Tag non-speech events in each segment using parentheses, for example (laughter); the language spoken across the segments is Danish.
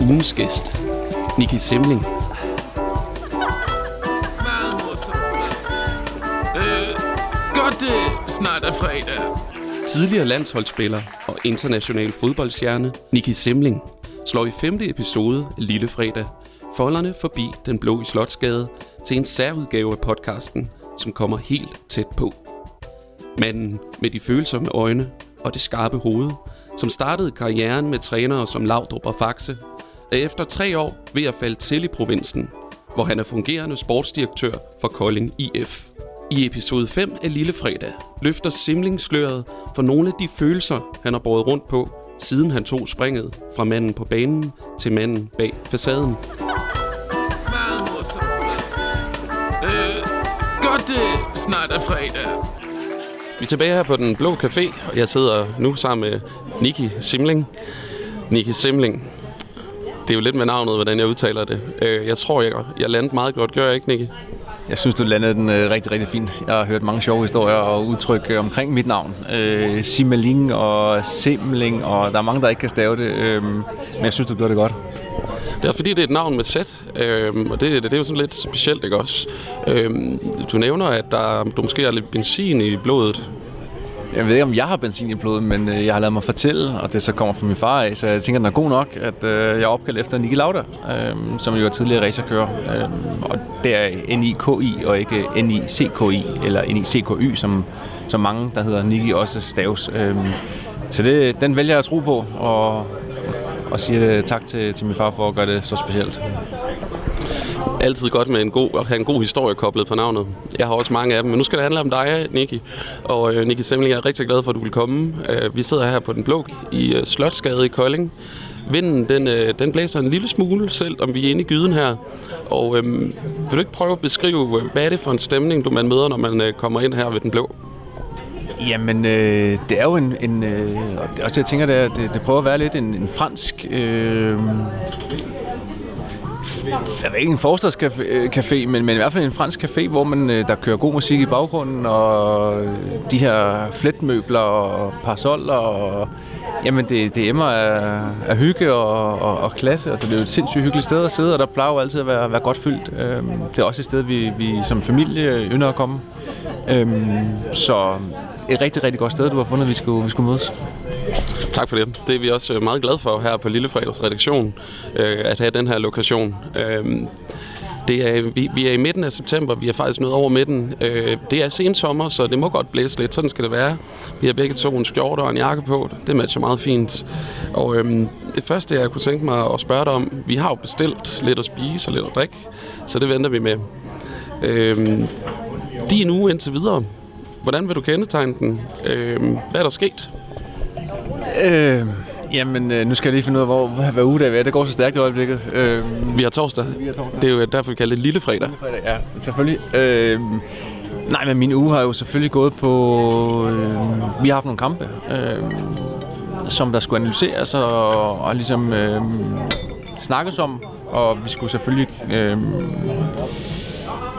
Ugens gæst, Niki Simling. Meget morsomt. Øh, godt det snart er fredag. Tidligere landsholdsspiller og international fodboldstjerne Niki Simling slår i femte episode af Lille Fredag folderne forbi den blå i Slotsgade til en særudgave af podcasten, som kommer helt tæt på. Manden med de følsomme øjne og det skarpe hoved, som startede karrieren med trænere som Laudrup og Faxe, er efter tre år ved at falde til i provinsen, hvor han er fungerende sportsdirektør for Kolding IF. I episode 5 af Lille Fredag løfter Simling sløret for nogle af de følelser, han har båret rundt på, siden han tog springet fra manden på banen til manden bag facaden. Meget morsomt. Øh, godt det snart er fredag. Vi er tilbage her på Den Blå Café, og jeg sidder nu sammen med Niki Simling. Niki Simling. Det er jo lidt med navnet, hvordan jeg udtaler det. Øh, Jeg tror, jeg, jeg landede meget godt. Gør jeg ikke, Niki? Jeg synes, du landede den øh, rigtig, rigtig fint. Jeg har hørt mange sjove historier og udtryk øh, omkring mit navn. Øh, Simmeling og Simling, og der er mange, der ikke kan stave det. Øh, men jeg synes, du gjorde det godt. Det er fordi, det er et navn med sæt, øhm, og det, det, det er jo sådan lidt specielt, ikke også? Øhm, du nævner, at der, du måske har lidt benzin i blodet. Jeg ved ikke, om jeg har benzin i blodet, men øh, jeg har lavet mig fortælle, og det så kommer fra min far af, så jeg tænker, den er god nok, at øh, jeg er opkaldt efter Niki Lauda, øh, som jo er tidligere racerkører. Øh, og det er N-I-K-I og ikke N-I-C-K-I, eller N-I-C-K-Y, som, som mange, der hedder Niki, også staves. Øh, så det, den vælger jeg at tro på, og, og siger tak til, til min far for at gøre det så specielt. Altid godt med en god, at have en god historie koblet på navnet. Jeg har også mange af dem, men nu skal det handle om dig, Niki. Og øh, Niki Semling, jeg er rigtig glad for, at du vil komme. Øh, vi sidder her på Den Blå i øh, Slotsgade i Kolding. Vinden, den, øh, den blæser en lille smule, selv om vi er inde i gyden her. Og øh, vil du ikke prøve at beskrive, øh, hvad er det for en stemning, du man møder, når man øh, kommer ind her ved Den Blå? Jamen, øh, det er jo en... en øh, og også jeg tænker, det, er, det, det prøver at være lidt en, en fransk... Øh, jeg ved ikke en forstadscafé, øh, men, men i hvert fald en fransk café, hvor man øh, der kører god musik i baggrunden, og de her fletmøbler og parasoller, og jamen det, det emmer af, af hygge og, og, og klasse. Altså det er jo et sindssygt hyggeligt sted at sidde, og der plejer jo altid at være, være godt fyldt. Øhm, det er også et sted, vi, vi som familie ynder at komme. Øhm, så et rigtig, rigtig godt sted, du har fundet, at vi skulle, vi skulle mødes. Tak for det. Det er vi også øh, meget glade for her på Lillefredags redaktion, øh, at have den her lokation. Øh, det er, vi, vi er i midten af september, vi er faktisk nået over midten. Øh, det er sen sommer, så det må godt blæse lidt, sådan skal det være. Vi har begge to en skjorte og en jakke på, det matcher meget fint. Og øh, det første, jeg kunne tænke mig at spørge dig om, vi har jo bestilt lidt at spise og lidt at drikke, så det venter vi med. Øh, din uge indtil videre, hvordan vil du kendetegne den? Øh, hvad er der sket? Øh, jamen, nu skal jeg lige finde ud af, hvor, hvad, uge det er. Det går så stærkt i øjeblikket. Øh, Vi har torsdag. Vi har torsdag. Det er jo derfor, vi kalder det lille fredag. fredag, ja, selvfølgelig. Øh, nej, men min uge har jo selvfølgelig gået på... Øh, vi har haft nogle kampe, øh, som der skulle analyseres og, og ligesom øh, snakkes om. Og vi skulle selvfølgelig... Øh,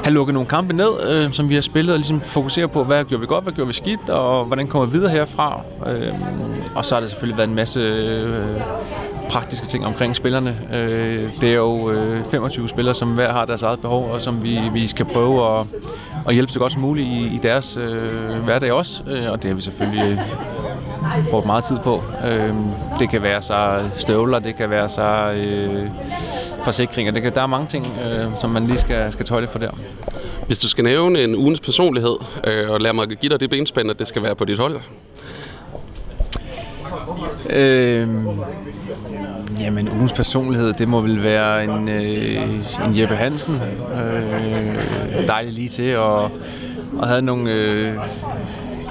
have lukket nogle kampe ned, øh, som vi har spillet, og ligesom fokusere på, hvad gjorde vi godt, hvad gjorde vi skidt, og hvordan kommer vi videre herfra. Øh, og så har der selvfølgelig været en masse øh, praktiske ting omkring spillerne. Øh, det er jo øh, 25 spillere, som hver har deres eget behov, og som vi, vi skal prøve at, at hjælpe så godt som muligt i, i deres øh, hverdag også. Øh, og det har vi selvfølgelig øh, brugt meget tid på. Øh, det kan være så støvler, det kan være så øh, forsikringer. Det kan, der er mange ting, øh, som man lige skal, skal tøjle for der. Hvis du skal nævne en ugens personlighed, øh, og lad mig give dig det benspænd, at det skal være på dit hold. Øh, jamen, ugens personlighed, det må vel være en, øh, en Jeppe Hansen. Øh, dejlig lige til, og, og havde nogle, øh,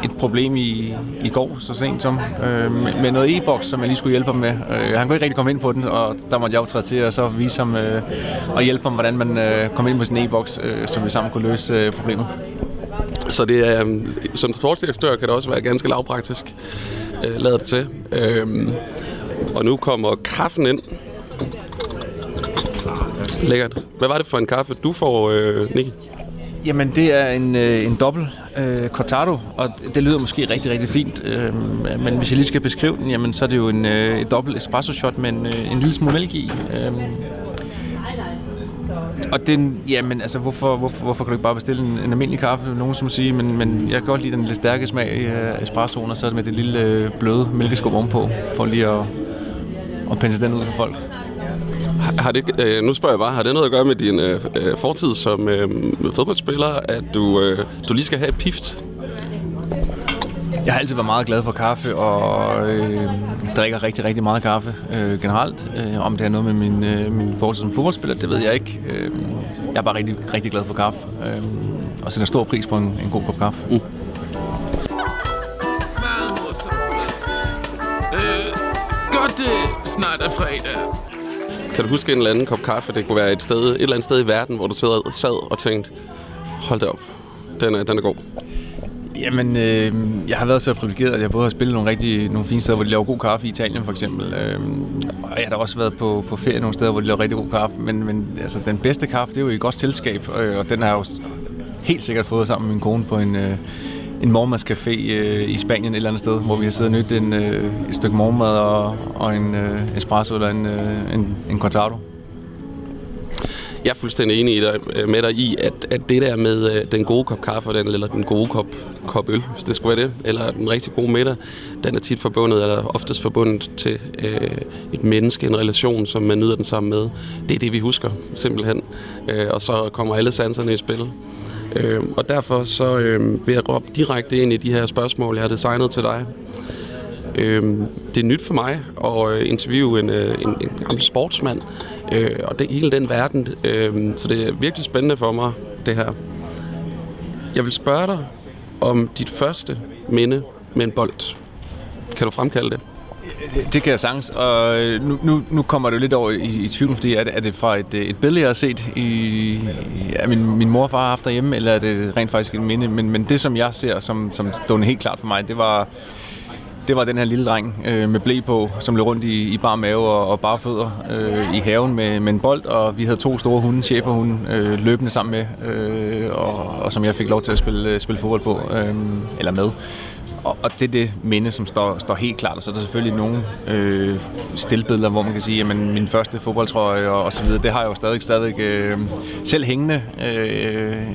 et problem i, i går, så sent som, øh, med, noget e-boks, som jeg lige skulle hjælpe ham med. Øh, han kunne ikke rigtig komme ind på den, og der måtte jeg jo træde til og så vise ham øh, og hjælpe ham, hvordan man øh, kom ind på sin e-boks, øh, så vi sammen kunne løse øh, problemet. Så det er, øh, som sportsdirektør kan det også være ganske lavpraktisk, øh, lader det til. Øh, og nu kommer kaffen ind. Lækkert. Hvad var det for en kaffe, du får, øh, Nicky? Jamen, det er en, øh, en dobbelt øh, cortado, og det lyder måske rigtig, rigtig fint. Øh, men hvis jeg lige skal beskrive den, jamen, så er det jo en øh, et dobbelt espresso shot med en, øh, en lille smule mælk i. Øh, og den, jamen, altså, hvorfor, hvorfor, hvorfor kan du ikke bare bestille en, en almindelig kaffe, nogen som siger, men, men jeg kan godt lide den lidt stærke smag af espressoen, og så med det lille øh, bløde mælkeskum ovenpå, for lige at, at pense den ud for folk. Har, har det, øh, nu spørger jeg bare, har det noget at gøre med din øh, øh fortid som øh, fodboldspiller, at du, øh, du lige skal have et pift? Jeg har altid været meget glad for kaffe, og øh, drikker rigtig, rigtig meget kaffe øh, generelt. Øh, om det har noget med min, øh, min fortid som fodboldspiller, det ved jeg ikke. Øh, jeg er bare rigtig, rigtig glad for kaffe, øh, og sætter stor pris på en, en god kop kaffe. Mm. Øh, godt det snart er fredag. Kan du huske en eller anden kop kaffe? Det kunne være et, sted, et eller andet sted i verden, hvor du sad, sad og tænkte, hold da op, den er, den er god. Jamen, øh, jeg har været så privilegeret, at jeg både har spillet nogle rigtig nogle fine steder, hvor de laver god kaffe i Italien for eksempel. Øh, og jeg har da også været på, på ferie nogle steder, hvor de laver rigtig god kaffe. Men, men altså, den bedste kaffe, det er jo i et godt selskab, øh, og den har jeg jo helt sikkert fået sammen med min kone på en, øh, en morgenmadscafé øh, i Spanien et eller andet sted, hvor vi har siddet og nydt en, øh, et stykke morgenmad og, og en øh, espresso eller en, øh, en, en cortado. Jeg er fuldstændig enig i dig, øh, med dig i, at, at det der med øh, den gode kop kaffe, den, eller den gode kop, kop øl, hvis det skulle være det, eller den rigtig gode middag, den er tit forbundet, eller oftest forbundet til øh, et menneske, en relation, som man nyder den sammen med. Det er det, vi husker, simpelthen. Øh, og så kommer alle sanserne i spil. Øh, og derfor så øh, vil jeg råbe direkte ind i de her spørgsmål, jeg har designet til dig. Øh, det er nyt for mig at øh, interviewe en, øh, en, en gammel sportsmand, øh, og det hele den verden. Øh, så det er virkelig spændende for mig, det her. Jeg vil spørge dig om dit første minde med en bold. Kan du fremkalde det? Det kan jeg sagtens, og øh, nu, nu, nu kommer det jo lidt over i, i tvivl, fordi er det, er det fra et, et billede, jeg har set i, ja, min, min mor og far haft derhjemme, eller er det rent faktisk et minde? Men, men det, som jeg ser som, som stående helt klart for mig, det var, det var den her lille dreng øh, med blæ på, som løb rundt i, i bar mave og, og bare fødder øh, i haven med, med en bold, og vi havde to store hunde, cheferhunde, øh, løbende sammen med, øh, og, og som jeg fik lov til at spille, øh, spille fodbold på, øh, eller med. Og, og det er det minde, som står, står helt klart. Og så er der selvfølgelig nogle øh, stillbilleder, hvor man kan sige, at min første fodboldtrøje og, og så videre, det har jeg jo stadig, stadig øh, selv hængende. Øh,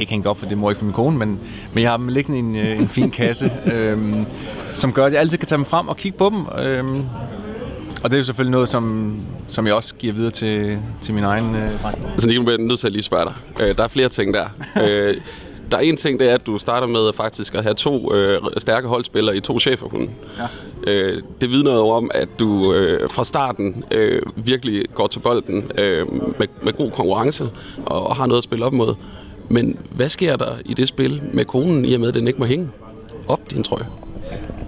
ikke hængt op, for det må ikke for min kone, men, men jeg har dem liggende i en, øh, en fin kasse, (laughs) øh, som gør, at jeg altid kan tage dem frem og kigge på dem. Øh, og det er jo selvfølgelig noget, som, som jeg også giver videre til, til min egen øh, dreng. Altså, nu bliver nødt til at lige spørge dig. Øh, der er flere ting der. (laughs) øh, der er en ting, det er, at du starter med faktisk at have to øh, stærke holdspillere i to cheferhunde. Ja. Øh, det vidner jo om, at du øh, fra starten øh, virkelig går til bolden øh, med, med god konkurrence og, og har noget at spille op mod. Men hvad sker der i det spil med konen, i og med, at den ikke må hænge op din trøje?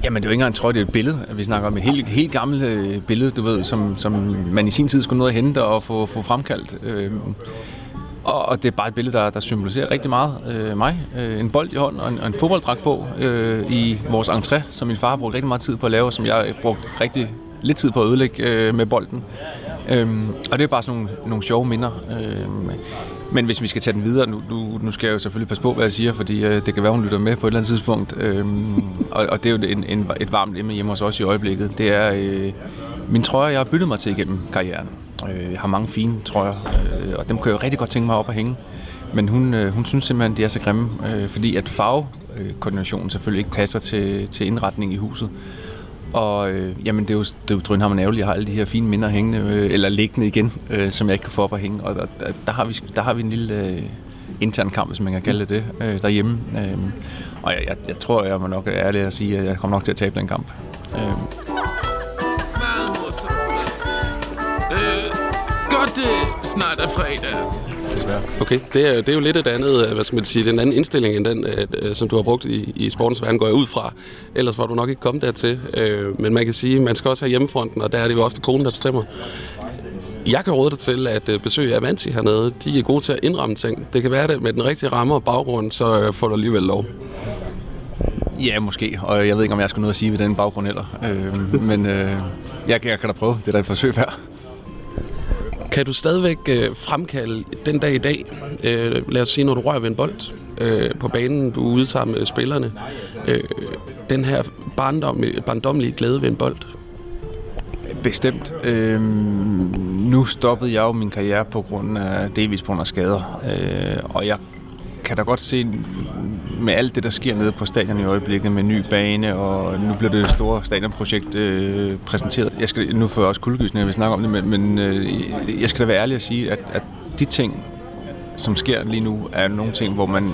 Jamen, det er jo ikke engang en trøje, det er et billede. Vi snakker om et helt, helt gammelt øh, billede, du ved, som, som man i sin tid skulle nå at hente og få, få fremkaldt. Øh, og, og det er bare et billede, der, der symboliserer rigtig meget øh, mig. Øh, en bold i hånden og en, og en fodbolddragt på øh, i vores entré, som min far brugte rigtig meget tid på at lave, og som jeg brugte rigtig lidt tid på at ødelægge øh, med bolden. Øhm, og det er bare sådan nogle, nogle sjove minder. Øhm, men hvis vi skal tage den videre, nu, nu, nu skal jeg jo selvfølgelig passe på, hvad jeg siger, fordi øh, det kan være, hun lytter med på et eller andet tidspunkt. Øhm, og, og det er jo en, en, et varmt emne hjemme hos os i øjeblikket. Det er øh, min trøje, jeg har byttet mig til igennem karrieren. Øh, har mange fine trøjer, øh, og dem kunne jeg jo rigtig godt tænke mig op at hænge. Men hun, øh, hun synes simpelthen, de er så grimme, øh, fordi at farvekoordinationen selvfølgelig ikke passer til, til indretning i huset. Og øh, jamen, det er jo, det er jo drønhammer ærgerligt, jeg har alle de her fine minder hængende, øh, eller liggende igen, øh, som jeg ikke kan få op at hænge. Og der, der, der, har, vi, der har vi en lille øh, intern kamp, hvis man kan kalde det det, øh, derhjemme. Øh, og jeg, jeg, jeg tror, jeg må nok ærlig at sige, at jeg kommer nok til at tabe den kamp. Øh. Godt det snart er fredag. Okay, det er, det er jo lidt et andet, øh, hvad skal man sige, den anden indstilling end den, øh, øh, som du har brugt i, i sportens verden, går jeg ud fra. Ellers var du nok ikke kommet dertil. Øh, men man kan sige, man skal også have hjemmefronten, og der er det jo ofte konen, der bestemmer. Jeg kan råde dig til at besøge Avanti hernede. De er gode til at indramme ting. Det kan være det med den rigtige ramme og baggrund, så får du alligevel lov. Ja, måske. Og jeg ved ikke, om jeg skal noget at sige ved den baggrund heller. Øh, men øh, jeg, jeg kan da prøve. Det er da et forsøg værd. Kan du stadigvæk øh, fremkalde den dag i dag, øh, lad os sige, når du rører ved en bold øh, på banen, du er ude sammen med spillerne, øh, den her barndom, barndomlige glæde ved en bold? Bestemt. Øh, nu stoppede jeg jo min karriere på grund af delvis på grund af skader. Øh, og jeg kan da godt se med alt det, der sker nede på stadion i øjeblikket med ny bane, og nu bliver det store stadionprojekt øh, præsenteret. Jeg skal, nu får jeg også kuldegysning, når vi snakker om det, men, men øh, jeg skal da være ærlig at sige, at, at de ting, som sker lige nu, er nogle ting, hvor man...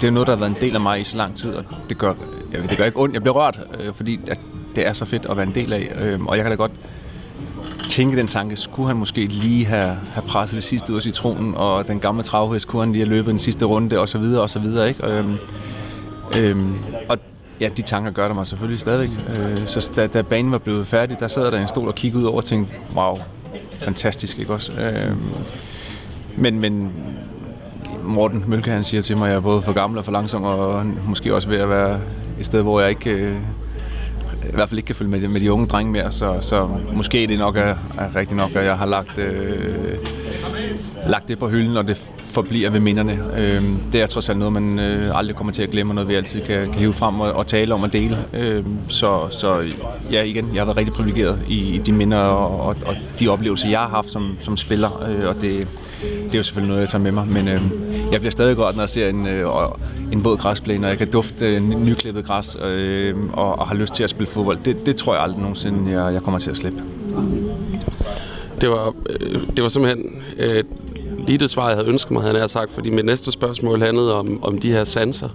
Det er noget, der har været en del af mig i så lang tid, og det gør, jeg ved, det gør ikke ondt. Jeg bliver rørt, øh, fordi at det er så fedt at være en del af, øh, og jeg kan da godt tænke den tanke, skulle han måske lige have, have presset det sidste ud af citronen, og den gamle travhest, kunne han lige have løbet den sidste runde, og så videre, og så videre, ikke? Øhm, øhm, og ja, de tanker gør der mig selvfølgelig stadigvæk. Øh, så da, da banen var blevet færdig, der sad der en stol og kiggede ud over og tænkte, wow, fantastisk, ikke også? Øhm, men, men Morten Mølke, han siger til mig, at jeg er både for gammel og for langsom, og måske også ved at være et sted, hvor jeg ikke... Øh, i hvert fald ikke kan følge med, med de unge drenge mere, så, så måske det nok er, er rigtigt nok, at jeg har lagt, øh, lagt det på hylden, og det forbliver ved minderne. Øh, det er trods alt noget, man øh, aldrig kommer til at glemme, og noget vi altid kan, kan hive frem og, og tale om og dele. Øh, så, så ja, igen, jeg har været rigtig privilegeret i, i de minder og, og, og de oplevelser, jeg har haft som, som spiller, øh, og det, det er jo selvfølgelig noget, jeg tager med mig, men øh, jeg bliver stadig godt, når jeg ser en, øh, en våd græsplæne, og jeg kan dufte øh, nyklippet græs øh, og, og har lyst til at spille fodbold. Det, det tror jeg aldrig nogensinde, jeg, jeg kommer til at slippe. Det var, øh, det var simpelthen øh, lige det svar, jeg havde ønsket mig, havde jeg sagt, fordi mit næste spørgsmål handlede om, om de her sanser.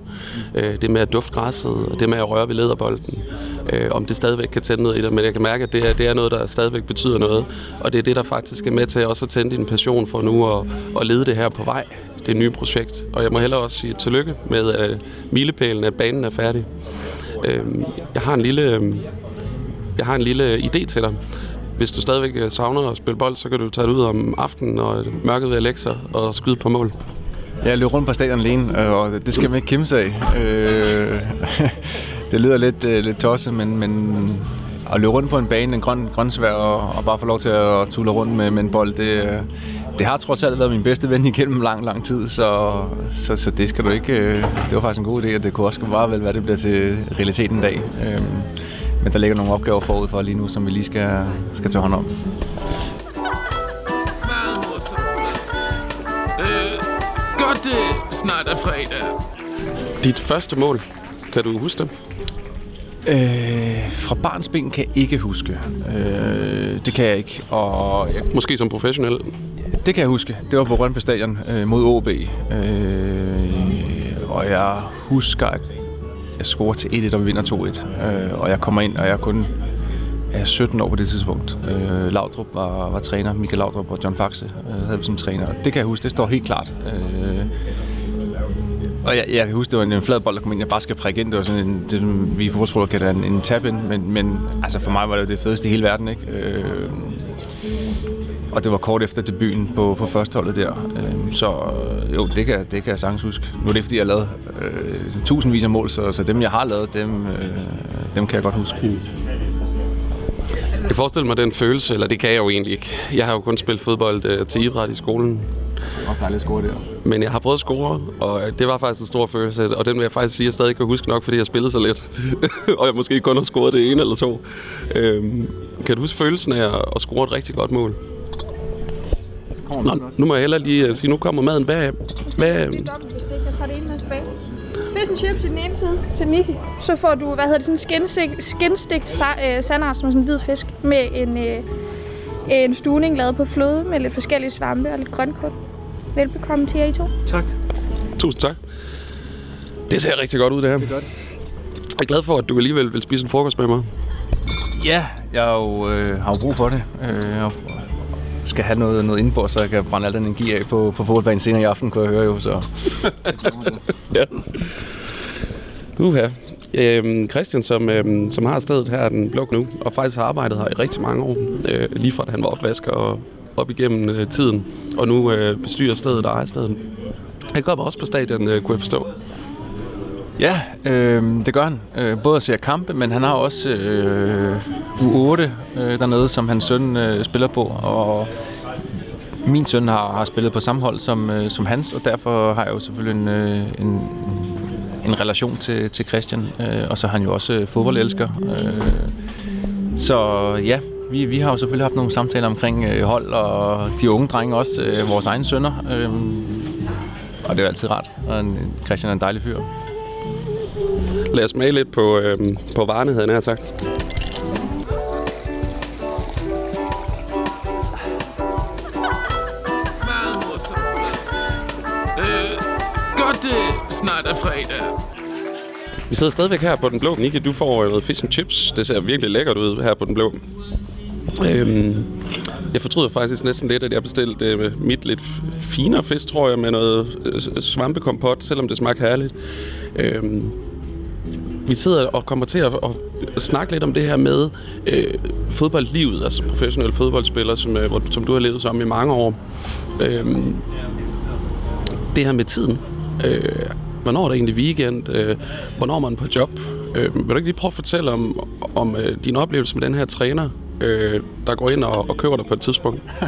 Øh, det med at dufte græsset, og det med at røre ved lederbolden. Øh, om det stadigvæk kan tænde noget i dig, men jeg kan mærke, at det er, det er noget, der stadigvæk betyder noget. Og det er det, der faktisk er med til også at tænde din passion for nu og, og lede det her på vej det nye projekt. Og jeg må hellere også sige tillykke med at milepælen, at banen er færdig. Øh, jeg har en lille... Øh, jeg har en lille idé til dig. Hvis du stadigvæk øh, savner at spille bold, så kan du tage det ud om aftenen, og mørket ved Alexa og skyde på mål. Jeg løber rundt på stadion alene, øh, og det skal man ikke kæmpe sig af. Øh, (laughs) det lyder lidt, lidt tosset, men, men at løbe rundt på en bane, en grøn, grønsvær, og, og bare få lov til at tulle rundt med, med en bold, det, det har trods alt været min bedste ven igennem lang, lang tid, så, så, så det skal du ikke... Det var faktisk en god idé, og det kunne også bare vel være, det bliver til realiteten en dag. Men der ligger nogle opgaver forud for lige nu, som vi lige skal, skal tage hånd om. Øh, godt det snart er fredag. Dit første mål, kan du huske det? Øh, fra barns ben kan jeg ikke huske. Øh, det kan jeg ikke. Og jeg, Måske som professionel? Det kan jeg huske. Det var på Rønne Stadion øh, mod OB. Øh, og jeg husker, at jeg scorer til 1-1, og vi vinder 2-1. Øh, og jeg kommer ind, og jeg er kun jeg er 17 år på det tidspunkt. Øh, Laudrup var, var træner, Michael Laudrup og John Faxe øh, havde vi som træner. Det kan jeg huske, det står helt klart. Øh, og jeg, jeg kan huske, det var en, en flad bold, der kom ind, jeg bare skal prikke ind. Det var sådan en, det, vi i fodboldskoler kalder en, en tap-in, men, men altså for mig var det det fedeste i hele verden. Ikke? Øh, og det var kort efter debuten på, på førsteholdet der. Øh, så jo, det kan, det kan jeg sagtens huske. Nu er det fordi, jeg har lavet øh, tusindvis af mål, så, så dem, jeg har lavet, dem, øh, dem kan jeg godt huske. Jeg kan forestille mig den følelse, eller det kan jeg jo egentlig ikke. Jeg har jo kun spillet fodbold øh, til idræt i skolen. Det var dejligt at score der. Men jeg har prøvet at score, og det var faktisk en stor følelse. Og den vil jeg faktisk sige, at jeg stadig kan huske nok, fordi jeg spillede så lidt. (laughs) og jeg måske kun har scoret det ene eller to. Øhm, kan du huske følelsen af at score et rigtig godt mål? Nå, nu må jeg hellere lige uh, sige, nu kommer maden. Hvad, hvad, Jeg tager det ene med tilbage. Fish and chips i den ene side til Niki. Så får du, hvad hedder det, sådan skinstik, skinstigt sa- øh, sandart, som er sådan en hvid fisk, med en, øh, en stuning lavet på fløde med lidt forskellige svampe og lidt grønkål. Velbekomme til jer I to. Tak. Tusind tak. Det ser rigtig godt ud, det her. Det er godt. Jeg er glad for, at du alligevel vil spise en frokost med mig. Ja, jeg har jo, øh, har jo brug for det. Øh, jeg skal have noget, noget indbord, så jeg kan brænde al den energi af på, på fodboldbanen senere i aften, kunne jeg høre jo. Så. (laughs) ja. Uha. Øhm, Christian, som, øhm, som har stedet her, den blå nu, og faktisk har arbejdet her i rigtig mange år, øh, lige fra da han var opvasker og op igennem øh, tiden, og nu øh, bestyrer stedet og ejer stedet. Han kommer også på stadion, øh, kunne jeg forstå. Ja, øh, det gør han. Øh, både at se kampe, men han har også øh, U8 øh, dernede, som hans søn øh, spiller på. Og min søn har, har spillet på samme hold som, øh, som hans, og derfor har jeg jo selvfølgelig en, øh, en, en relation til, til Christian. Øh, og så er han jo også øh, fodboldelsker. Øh, så ja, vi, vi har jo selvfølgelig haft nogle samtaler omkring øh, hold, og de unge drenge også, øh, vores egne sønner. Øh, og det er jo altid rart, og en, Christian er en dejlig fyr. Lad os smage lidt på, øhm, på varerne, havde jeg sagt. Øh, snart er fredag. Vi sidder stadigvæk her på Den Blå. Nicky, du får noget fish and chips. Det ser virkelig lækkert ud her på Den Blå. Øhm, jeg fortryder faktisk næsten lidt, at jeg bestilte øh, mit lidt finere fisk, tror jeg, med noget øh, svampekompot, selvom det smagte herligt. Øhm, vi sidder og kommer til at, at snakke lidt om det her med øh, fodboldlivet, altså professionelle fodboldspillere, som, øh, hvor, som du har levet som i mange år. Øhm, det her med tiden. Øh, hvornår er der egentlig weekend? Øh, hvornår er man på job? Øh, vil du ikke lige prøve at fortælle om, om øh, din oplevelse med den her træner, øh, der går ind og, og køber dig på et tidspunkt? (laughs)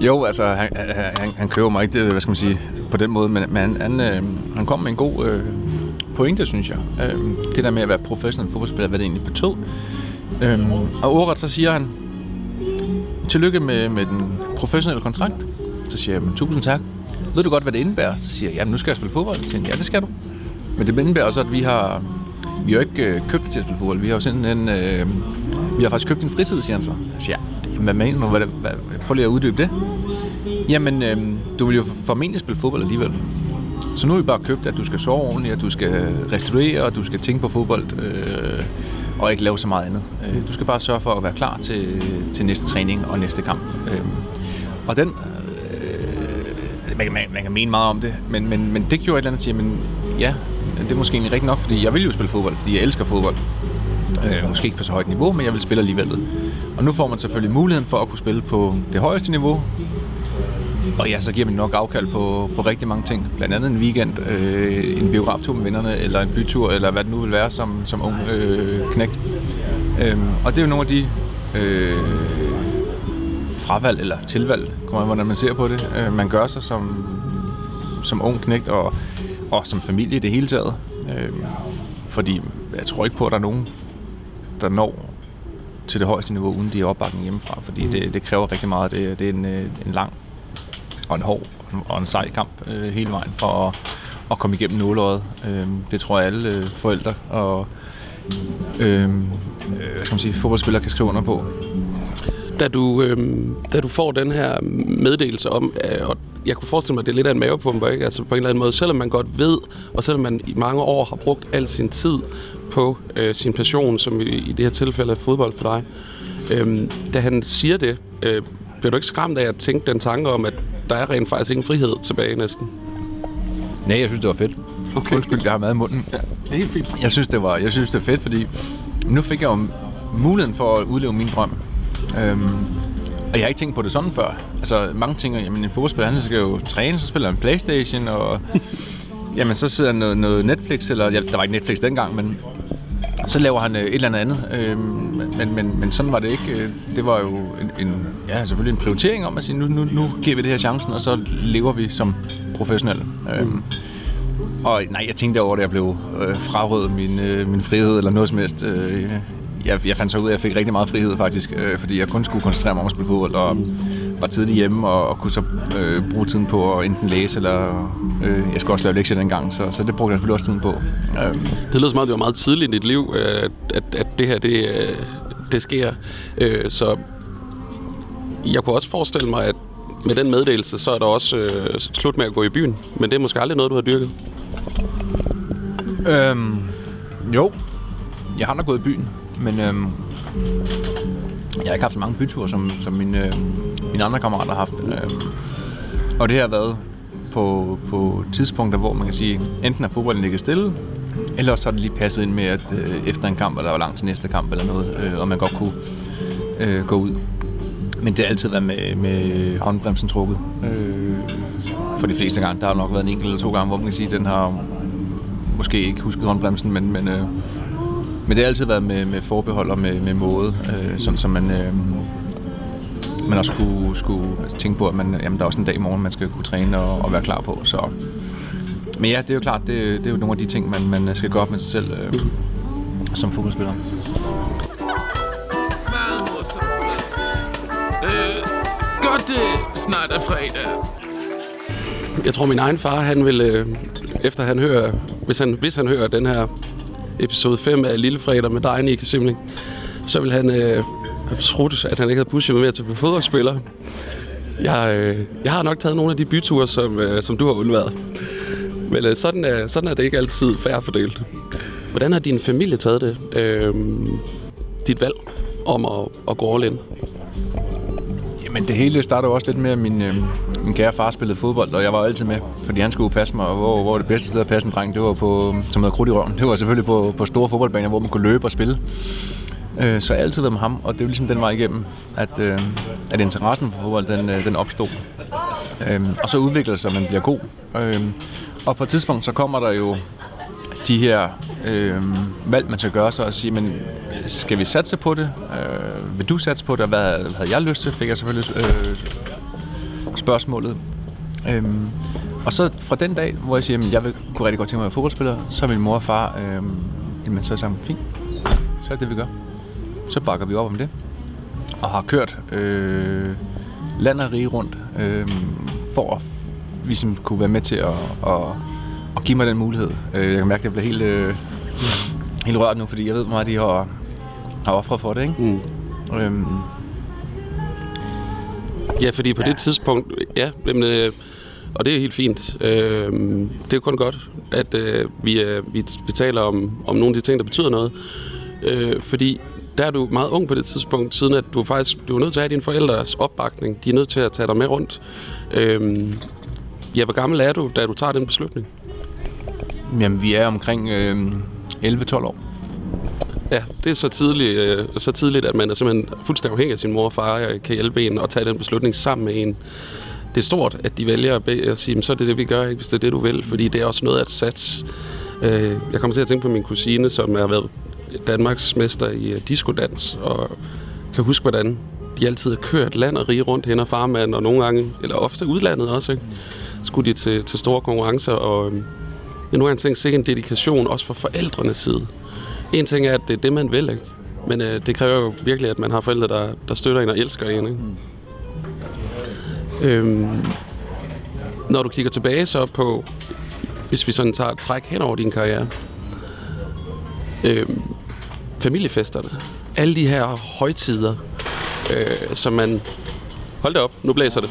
Jo, altså, han, han, han køber mig ikke, det, hvad skal man sige, på den måde, men, men han, han, øh, han kom med en god øh, pointe, synes jeg. Øh, det der med at være professionel fodboldspiller, hvad det egentlig betød. Øh, og ordret så siger han, tillykke med, med den professionelle kontrakt. Så siger jeg, tusind tak. Ved du godt, hvad det indebærer? Så siger jeg, jamen nu skal jeg spille fodbold. Så siger han, ja, det skal du. Men det indebærer også, at vi har, vi har jo ikke øh, købt det til at spille fodbold. Vi har jo simpelthen, øh, vi har faktisk købt en fritid, siger han så. Siger jeg, jamen hvad mener du? Hvad, hvad, prøv lige at uddybe det. Jamen, øh, du vil jo formentlig spille fodbold alligevel. Så nu har vi bare købt, at du skal sove ordentligt, at du skal restituere, og du skal tænke på fodbold, øh, og ikke lave så meget andet. Øh, du skal bare sørge for at være klar til, til næste træning og næste kamp. Øh, og den, øh, man, man, man kan mene meget om det, men, men, men det gjorde et eller andet, sige, men ja, det er måske egentlig rigtigt nok, fordi jeg vil jo spille fodbold, fordi jeg elsker fodbold. Øh, måske ikke på så højt niveau, men jeg vil spille alligevel. Og nu får man selvfølgelig muligheden for at kunne spille på det højeste niveau, og ja, så giver man nok afkald på, på rigtig mange ting. Blandt andet en weekend, øh, en biograftur med vennerne, eller en bytur, eller hvad det nu vil være som, som ung øh, knægt. Øh, og det er jo nogle af de øh, fravalg eller tilvalg, kommer an, hvordan man ser på det, øh, man gør sig som, som ung knægt og, og som familie i det hele taget. Øh, fordi jeg tror ikke på, at der er nogen, der når til det højeste niveau, uden de er opbakning hjemmefra, fordi det, det kræver rigtig meget. Det, det er en, øh, en lang og en hård og en sej kamp øh, hele vejen for at, at komme igennem nåløjet. Øh, det tror jeg alle øh, forældre og øh, øh, hvad skal man sige, fodboldspillere kan skrive under på. Da du, øh, da du får den her meddelelse om, øh, og jeg kunne forestille mig, at det er lidt af en mavepumper, ikke? Altså på en eller anden måde, selvom man godt ved, og selvom man i mange år har brugt al sin tid på øh, sin passion, som i, i det her tilfælde er fodbold for dig, øh, da han siger det, øh, bliver du ikke skræmt af at tænke den tanke om, at der er rent faktisk ingen frihed tilbage næsten? Nej, jeg synes, det var fedt. Okay. Undskyld, jeg har mad i munden. Ja, det er helt fint. Jeg synes, det var, jeg synes, det er fedt, fordi nu fik jeg jo muligheden for at udleve min drøm. Øhm, og jeg har ikke tænkt på det sådan før. Altså, mange tænker, jamen en fodboldspiller, han skal jo træne, så spiller han Playstation, og (laughs) jamen, så sidder han noget, noget Netflix, eller ja, der var ikke Netflix dengang, men så laver han øh, et eller andet. Øh, men, men, men sådan var det ikke. Øh, det var jo en, en, ja, selvfølgelig en prioritering om at sige, nu, nu, nu giver vi det her chancen, og så lever vi som professionelle. Øh, og nej, jeg tænkte over det, jeg blev øh, frarøvet min, øh, min frihed eller noget som helst. Øh, jeg, jeg fandt så ud af, at jeg fik rigtig meget frihed faktisk, øh, fordi jeg kun skulle koncentrere mig om at spille fodbold, og var tidligt hjemme, og, og kunne så øh, bruge tiden på at enten læse, eller øh, jeg skulle også lave lektier dengang, så, så det brugte jeg selvfølgelig også tiden på. Øh, Det lyder som om, det var meget tidligt i dit liv, øh, at, at det her, det, øh, det sker. Øh, Så jeg kunne også forestille mig, at med den meddelelse, så er der også øh, slut med at gå i byen. Men det er måske aldrig noget, du har dyrket. Øhm, jo, jeg har nok gået i byen, men øhm, jeg har ikke haft så mange byture, som, som mine, øh, mine andre kammerater har haft. Øhm, og det har været på, på tidspunkter, hvor man kan sige, enten er fodbolden ligget stille, eller også så har det lige passet ind med, at øh, efter en kamp, eller der var langt til næste kamp eller noget, øh, og man godt kunne øh, gå ud. Men det har altid været med, med håndbremsen trukket. Øh, for de fleste gange. Der har nok været en enkelt eller to gange, hvor man kan sige, at den har måske ikke husket håndbremsen, men, men, øh, men det har altid været med, med forbehold og med, med måde, øh, sådan som man, øh, man også skulle, skulle tænke på, at man, jamen, der er også en dag i morgen, man skal kunne træne og, og være klar på. Så. Men ja, det er jo klart, det, det er jo nogle af de ting, man, man skal gøre op med sig selv øh, som fodboldspiller. Godt det snart er fredag. Jeg tror, min egen far, han vil, øh, efter han hører, hvis han, hvis han hører den her episode 5 af Lillefredag med dig, Nika Simling, så vil han øh, have trudt, at han ikke havde pushet mig mere til at blive fodboldspiller. Jeg, øh, jeg har nok taget nogle af de byture, som, øh, som du har undværet. Men øh, sådan, er, sådan er det ikke altid færre fordelt. Hvordan har din familie taget det? Øh, dit valg om at, at gå all in? Jamen det hele startede også lidt med, at min, øh, min kære far spillede fodbold, og jeg var altid med, fordi han skulle passe mig, og hvor, hvor det bedste sted at passe en dreng, det var på, øh, som hedder krudt i røven. Det var selvfølgelig på, på store fodboldbaner, hvor man kunne løbe og spille. Øh, så jeg har altid været med ham, og det er jo ligesom den vej igennem, at, øh, at interessen for fodbold, den, øh, den opstod. Øh, og så udvikler det sig, man bliver god. Øh, og på et tidspunkt, så kommer der jo de her øh, valg, man skal gøre sig og sige, men skal vi satse på det? Øh, vil du satse på det? Hvad havde jeg lyst til? Fik jeg selvfølgelig øh, spørgsmålet. Øhm, og så fra den dag, hvor jeg siger, at jeg vil, kunne rigtig godt tænke mig at være fodboldspiller, så er min mor og far, øh, jamen så er sammen, fint, så er det det, vi gør. Så bakker vi op om det. Og har kørt øh, land og rige rundt, øh, for at ligesom kunne være med til at, at, at give mig den mulighed. Øh, jeg kan mærke, at jeg bliver helt, øh, helt rørt nu, fordi jeg ved, hvor meget de har, har offret for det. Ikke? Mm. Øhm, Ja, fordi på ja. det tidspunkt, ja, jamen, øh, og det er helt fint. Øh, det er kun godt, at øh, vi, øh, vi, vi taler om, om nogle af de ting, der betyder noget. Øh, fordi der er du meget ung på det tidspunkt, siden at du faktisk du er nødt til at have dine forældres opbakning. De er nødt til at tage dig med rundt. Øh, ja, hvor gammel er du, da du tager den beslutning? jamen, vi er omkring øh, 11-12 år. Ja, det er så tidligt, øh, så tidligt, at man er simpelthen fuldstændig afhængig af sin mor og far, kan hjælpe en og tage den beslutning sammen med en. Det er stort, at de vælger at, be- at sige, "Men så er det det, vi gør, ikke, hvis det er det, du vil, fordi det er også noget at satse. Øh, jeg kommer til at tænke på min kusine, som har været Danmarks mester i øh, diskodans, og kan huske, hvordan de altid har kørt land og rige rundt hen og farmand, og nogle gange, eller ofte udlandet også, ikke? skulle de til, til store konkurrencer, og øh, nu har jeg tænkt sig en dedikation, også fra forældrenes side. En ting er, at det er det, man vil, ikke? Men øh, det kræver jo virkelig, at man har forældre, der, der støtter en og elsker en, ikke? Mm. Øhm, når du kigger tilbage så på, hvis vi sådan tager et træk hen over din karriere, øhm, familiefesterne, alle de her højtider, øh, som man... Hold da op, nu blæser det.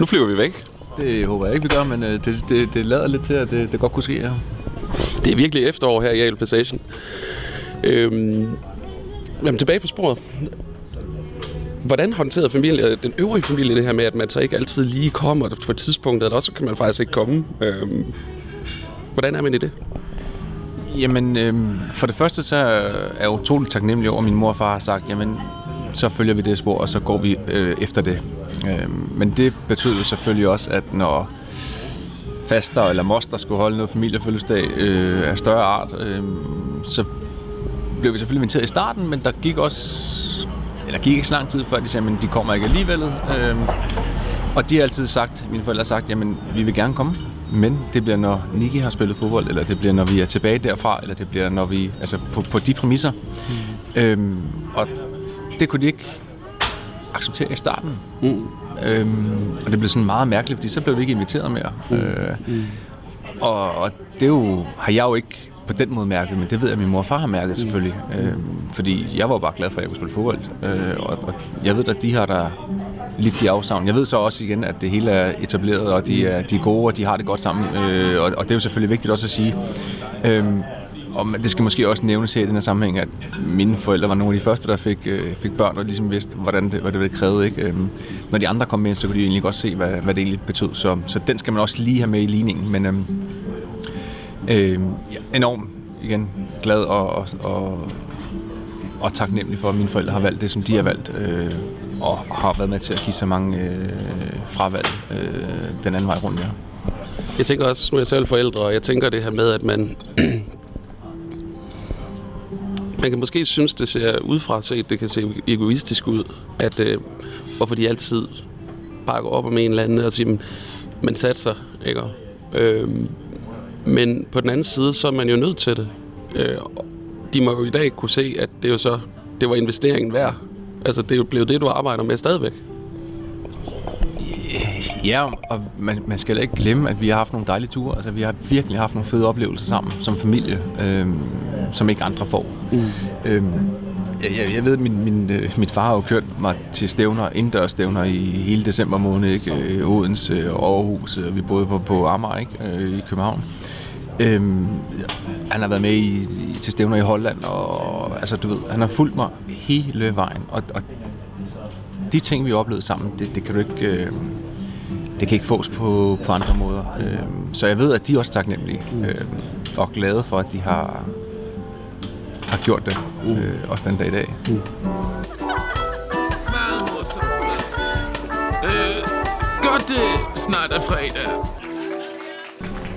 Nu flyver vi væk. Det håber jeg ikke, vi gør, men øh, det, det, det lader lidt til, at det, det godt kunne ske. Ja. Det er virkelig efterår her i Yale Passation. Øhm, jamen, tilbage på sporet. Hvordan håndterede familie, øh, den øvrige familie det her med, at man så ikke altid lige kommer på et tidspunkt, eller også kan man faktisk ikke komme? Øhm, hvordan er man i det? Jamen, øhm, for det første så er jeg utroligt taknemmelig over, at min mor og far har sagt, jamen, så følger vi det spor, og så går vi øh, efter det. Øhm, men det betød jo selvfølgelig også, at når faster eller moster skulle holde noget familiefødselsdag øh, af større art, øh, så blev vi selvfølgelig inviteret i starten, men der gik også eller gik ikke så lang tid før de sagde, men de kommer ikke alligevel. Øh, og de har altid sagt, mine forældre har sagt, jamen vi vil gerne komme, men det bliver når Niki har spillet fodbold, eller det bliver når vi er tilbage derfra, eller det bliver når vi, altså på, på de præmisser. Mm. Øhm, og det kunne de ikke acceptere i starten. Mm. Øhm, og det blev sådan meget mærkeligt, fordi så blev vi ikke inviteret mere. Mm. Øh, Mm. og, og det er jo, har jeg jo ikke på den måde mærket, men det ved jeg, at min mor og far har mærket selvfølgelig. Øh, fordi jeg var bare glad for, at jeg kunne spille fodbold. Øh, og, og jeg ved, at de har der lidt de afsavn. Jeg ved så også igen, at det hele er etableret, og de er, de er gode, og de har det godt sammen. Øh, og, og det er jo selvfølgelig vigtigt også at sige. Øh, og det skal måske også nævnes her i den her sammenhæng, at mine forældre var nogle af de første, der fik, øh, fik børn, og ligesom vidste, hvordan det, hvad det ville kræve. Ikke? Øhm, når de andre kom med, så kunne de egentlig godt se, hvad, hvad det egentlig betød. Så, så den skal man også lige have med i ligningen. Men øhm, øh, ja, enormt igen glad og, og, og, og taknemmelig for, at mine forældre har valgt det, som de har valgt. Øh, og har været med til at give så mange øh, fravalg øh, den anden vej rundt. Ja. Jeg tænker også, nu er jeg selv forældre, og jeg tænker det her med, at man... man kan måske synes, det ser udefra set, det kan se egoistisk ud, at øh, hvorfor de altid bakker op om en eller anden og siger, man, man satser, ikke? Øh, men på den anden side, så er man jo nødt til det. Øh, de må jo i dag kunne se, at det jo så det var investeringen værd. Altså, det er jo blevet det, du arbejder med stadigvæk. Ja, og man, man skal ikke glemme, at vi har haft nogle dejlige ture. Altså, vi har virkelig haft nogle fede oplevelser sammen som familie, øhm, som ikke andre får. Mm. Øhm, jeg, jeg, jeg ved, at min, min, øh, mit far har jo kørt mig til stævner, indendørs stævner i hele december måned, ikke? Øh, Odense og Aarhus, og vi boede på, på Amager, ikke? Øh, i København. Øhm, han har været med i, til stævner i Holland, og altså, du ved, han har fulgt mig hele vejen, og, og de ting, vi har oplevet sammen, det, det kan du ikke... Øh, det kan ikke fås på, på andre måder. Øh, så jeg ved, at de er også taknemmelige øh, og glade for, at de har, har gjort det, øh, også den dag i dag. Morsomt. Øh, godt det snart er fredag.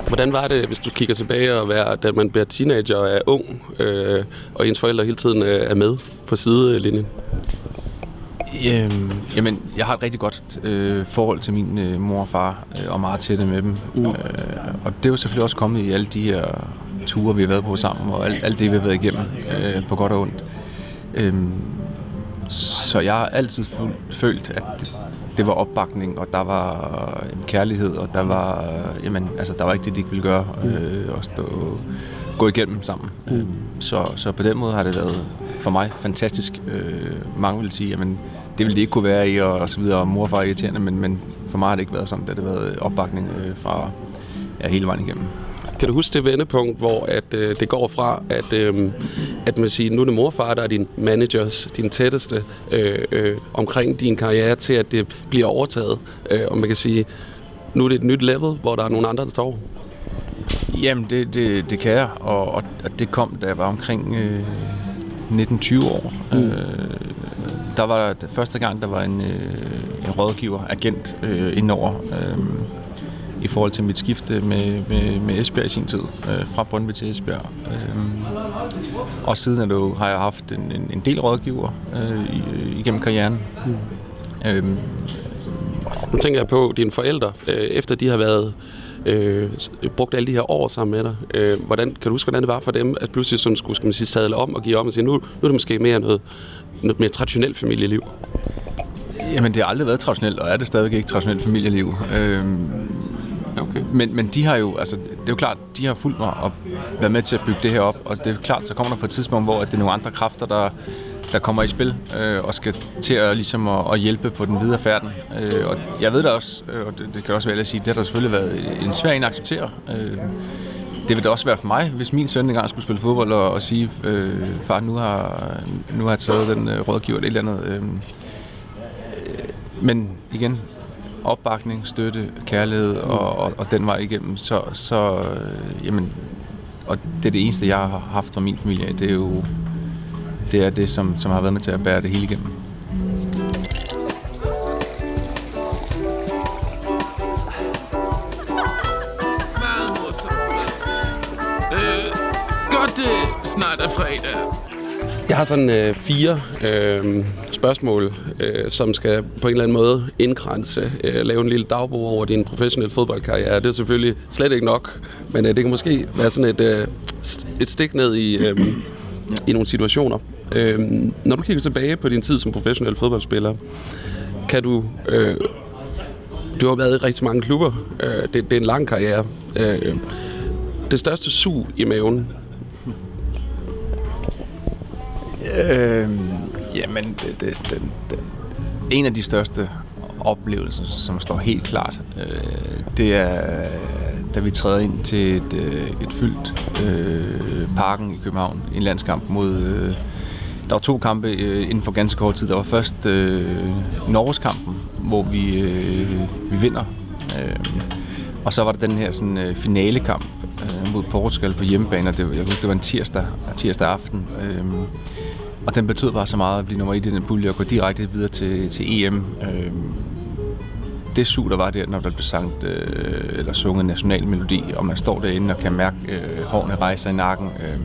Hvordan var det, hvis du kigger tilbage og være, da man bliver teenager og er ung, øh, og ens forældre hele tiden øh, er med på sidelinjen? Øhm, jamen, jeg har et rigtig godt øh, forhold til min øh, mor og far, øh, og meget tætte med dem. Mm. Øh, og det er jo selvfølgelig også kommet i alle de her ture, vi har været på sammen, og alt, alt det, vi har været igennem, øh, på godt og ondt. Øhm, så jeg har altid følt, at det, det var opbakning, og der var øh, kærlighed, og der var, øh, jamen, altså, der var ikke det, de ikke ville gøre, øh, og stå, gå igennem sammen. Mm. Øhm, så, så på den måde har det været for mig fantastisk. Øh, mange vil sige, jamen, det ville det ikke kunne være i, og, og så videre, og mor og far er irriterende, men, men for mig har det ikke været sådan, det har været opbakning øh, fra ja, hele vejen igennem. Kan du huske det vendepunkt, hvor at, øh, det går fra, at, øh, at man siger, nu er det morfar, der er din managers, din tætteste øh, øh, omkring din karriere, til at det bliver overtaget. Øh, og man kan sige, nu er det et nyt level, hvor der er nogle andre, der står. Jamen, det, det, det kan jeg, og, og, det kom, da jeg var omkring øh, 19-20 år. Mm. Øh, der var det første gang, der var en, øh, en rådgiver, agent øh, indover øh, i forhold til mit skifte med, med, med Esbjerg i sin tid, øh, fra Brøndby til Esbjerg. Øh, og siden er det, har jeg haft en, en, en del rådgiver øh, igennem karrieren. Mm. Øh, nu tænker jeg på dine forældre, øh, efter de har været øh, brugt alle de her år sammen med dig. Øh, hvordan, kan du huske, hvordan det var for dem, at pludselig sådan skulle skal man sige, sadle om og give om og sige, nu, nu er det måske mere noget, noget mere traditionelt familieliv? Jamen, det har aldrig været traditionelt, og er det stadig ikke traditionelt familieliv. Øhm, okay. men, men de har jo, altså, det er jo klart, de har fulgt mig og været med til at bygge det her op, og det er klart, så kommer der på et tidspunkt, hvor det er nogle andre kræfter, der, der kommer i spil øh, og skal til at, ligesom at, at hjælpe på den videre færden. Øh, og jeg ved da også, øh, og det, det kan også være at sige, det har der selvfølgelig været en svær en at acceptere. Øh, det vil det også være for mig, hvis min søn engang skulle spille fodbold og, og sige, øh, far, nu har, nu har jeg taget den øh, rådgiver eller et eller andet. Øh, øh men igen, opbakning, støtte, kærlighed og, og, og den vej igennem, så, så øh, jamen, og det er det eneste, jeg har haft fra min familie, det er jo det er det, som, som har været med til at bære det hele igennem. Jeg har sådan øh, fire øh, spørgsmål, øh, som skal på en eller anden måde indkranse, øh, lave en lille dagbog over din professionelle fodboldkarriere. Det er selvfølgelig slet ikke nok, men øh, det kan måske være sådan et, øh, et stik ned i, øh, i nogle situationer. Øh, når du kigger tilbage på din tid som professionel fodboldspiller, kan du... Øh, du har været i rigtig mange klubber. Øh, det, det er en lang karriere. Øh, det største sug i maven, Øh, jamen, det, det, den, den, en af de største oplevelser, som står helt klart, øh, det er, da vi træder ind til et, øh, et fyldt øh, parken i København, en landskamp mod... Øh, der var to kampe øh, inden for ganske kort tid. Der var først øh, Norgeskampen, hvor vi, øh, vi vinder. Øh, og så var der den her sådan, øh, finalekamp øh, mod Portugal på hjemmebane, og det, jeg husker, det var en tirsdag, tirsdag aften. Øh, og den betød bare så meget at blive nummer 1 i den pulje og gå direkte videre til, til EM. Øh, det sug, der var der, når der blev sangt øh, eller sunget nationalmelodi, og man står derinde og kan mærke øh, hårene rejse i nakken. Øh,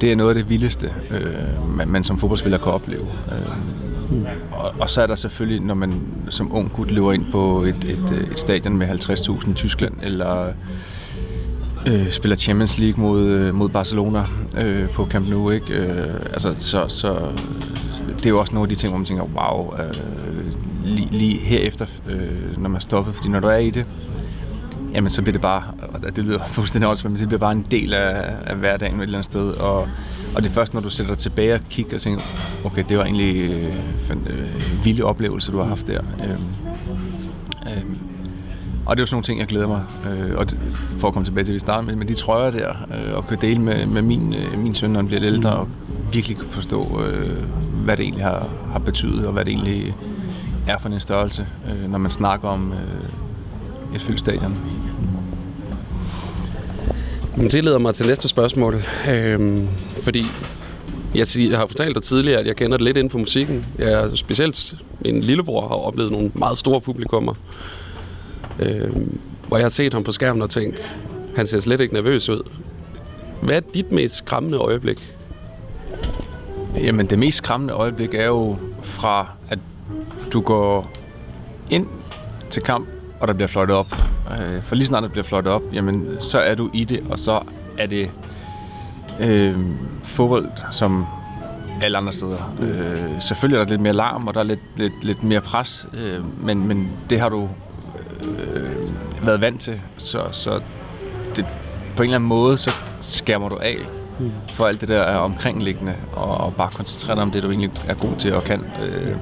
det er noget af det vildeste, øh, man, man som fodboldspiller kan opleve. Øh, mm. og, og så er der selvfølgelig, når man som ung gut løber ind på et, et, et stadion med 50.000 i Tyskland, eller øh, spiller Champions League mod, øh, mod Barcelona øh, på Camp Nou, ikke? Øh, altså, så, så øh, det er jo også nogle af de ting, hvor man tænker, wow, øh, lige, lige herefter, øh, når man stopper, fordi når du er i det, jamen så bliver det bare, og det lyder (laughs) fuldstændig også, men det bliver bare en del af, af hverdagen et eller andet sted, og, og det er først, når du sætter dig tilbage og kigger og tænker, okay, det var egentlig øh, øh, vild oplevelse, du har haft der. Øh, øh, og det er jo sådan nogle ting, jeg glæder mig, øh, og for at komme tilbage til, vi starter med, med de trøjer der, øh, og kan dele med, med min, øh, min søn, når han bliver lidt ældre, og virkelig kan forstå, øh, hvad det egentlig har, har betydet, og hvad det egentlig er for en størrelse, øh, når man snakker om øh, et fyldt stadion. Men det leder mig til næste spørgsmål, øh, fordi jeg, jeg har fortalt dig tidligere, at jeg kender det lidt inden for musikken. Jeg er specielt min lillebror har oplevet nogle meget store publikummer, Øh, hvor jeg har set ham på skærmen og tænkt, han ser slet ikke nervøs ud. Hvad er dit mest skræmmende øjeblik? Jamen, det mest skræmmende øjeblik er jo fra, at du går ind til kamp, og der bliver fløjtet op. Øh, for lige snart der bliver fløjtet op, jamen, så er du i det, og så er det øh, fodbold, som alle andre steder. Øh, selvfølgelig er der lidt mere larm, og der er lidt, lidt, lidt mere pres, øh, men, men det har du øh, været vant til, så, så det, på en eller anden måde, så skærmer du af for alt det der er omkringliggende, og, og bare koncentrere dig om det, du egentlig er god til og kan. Øh,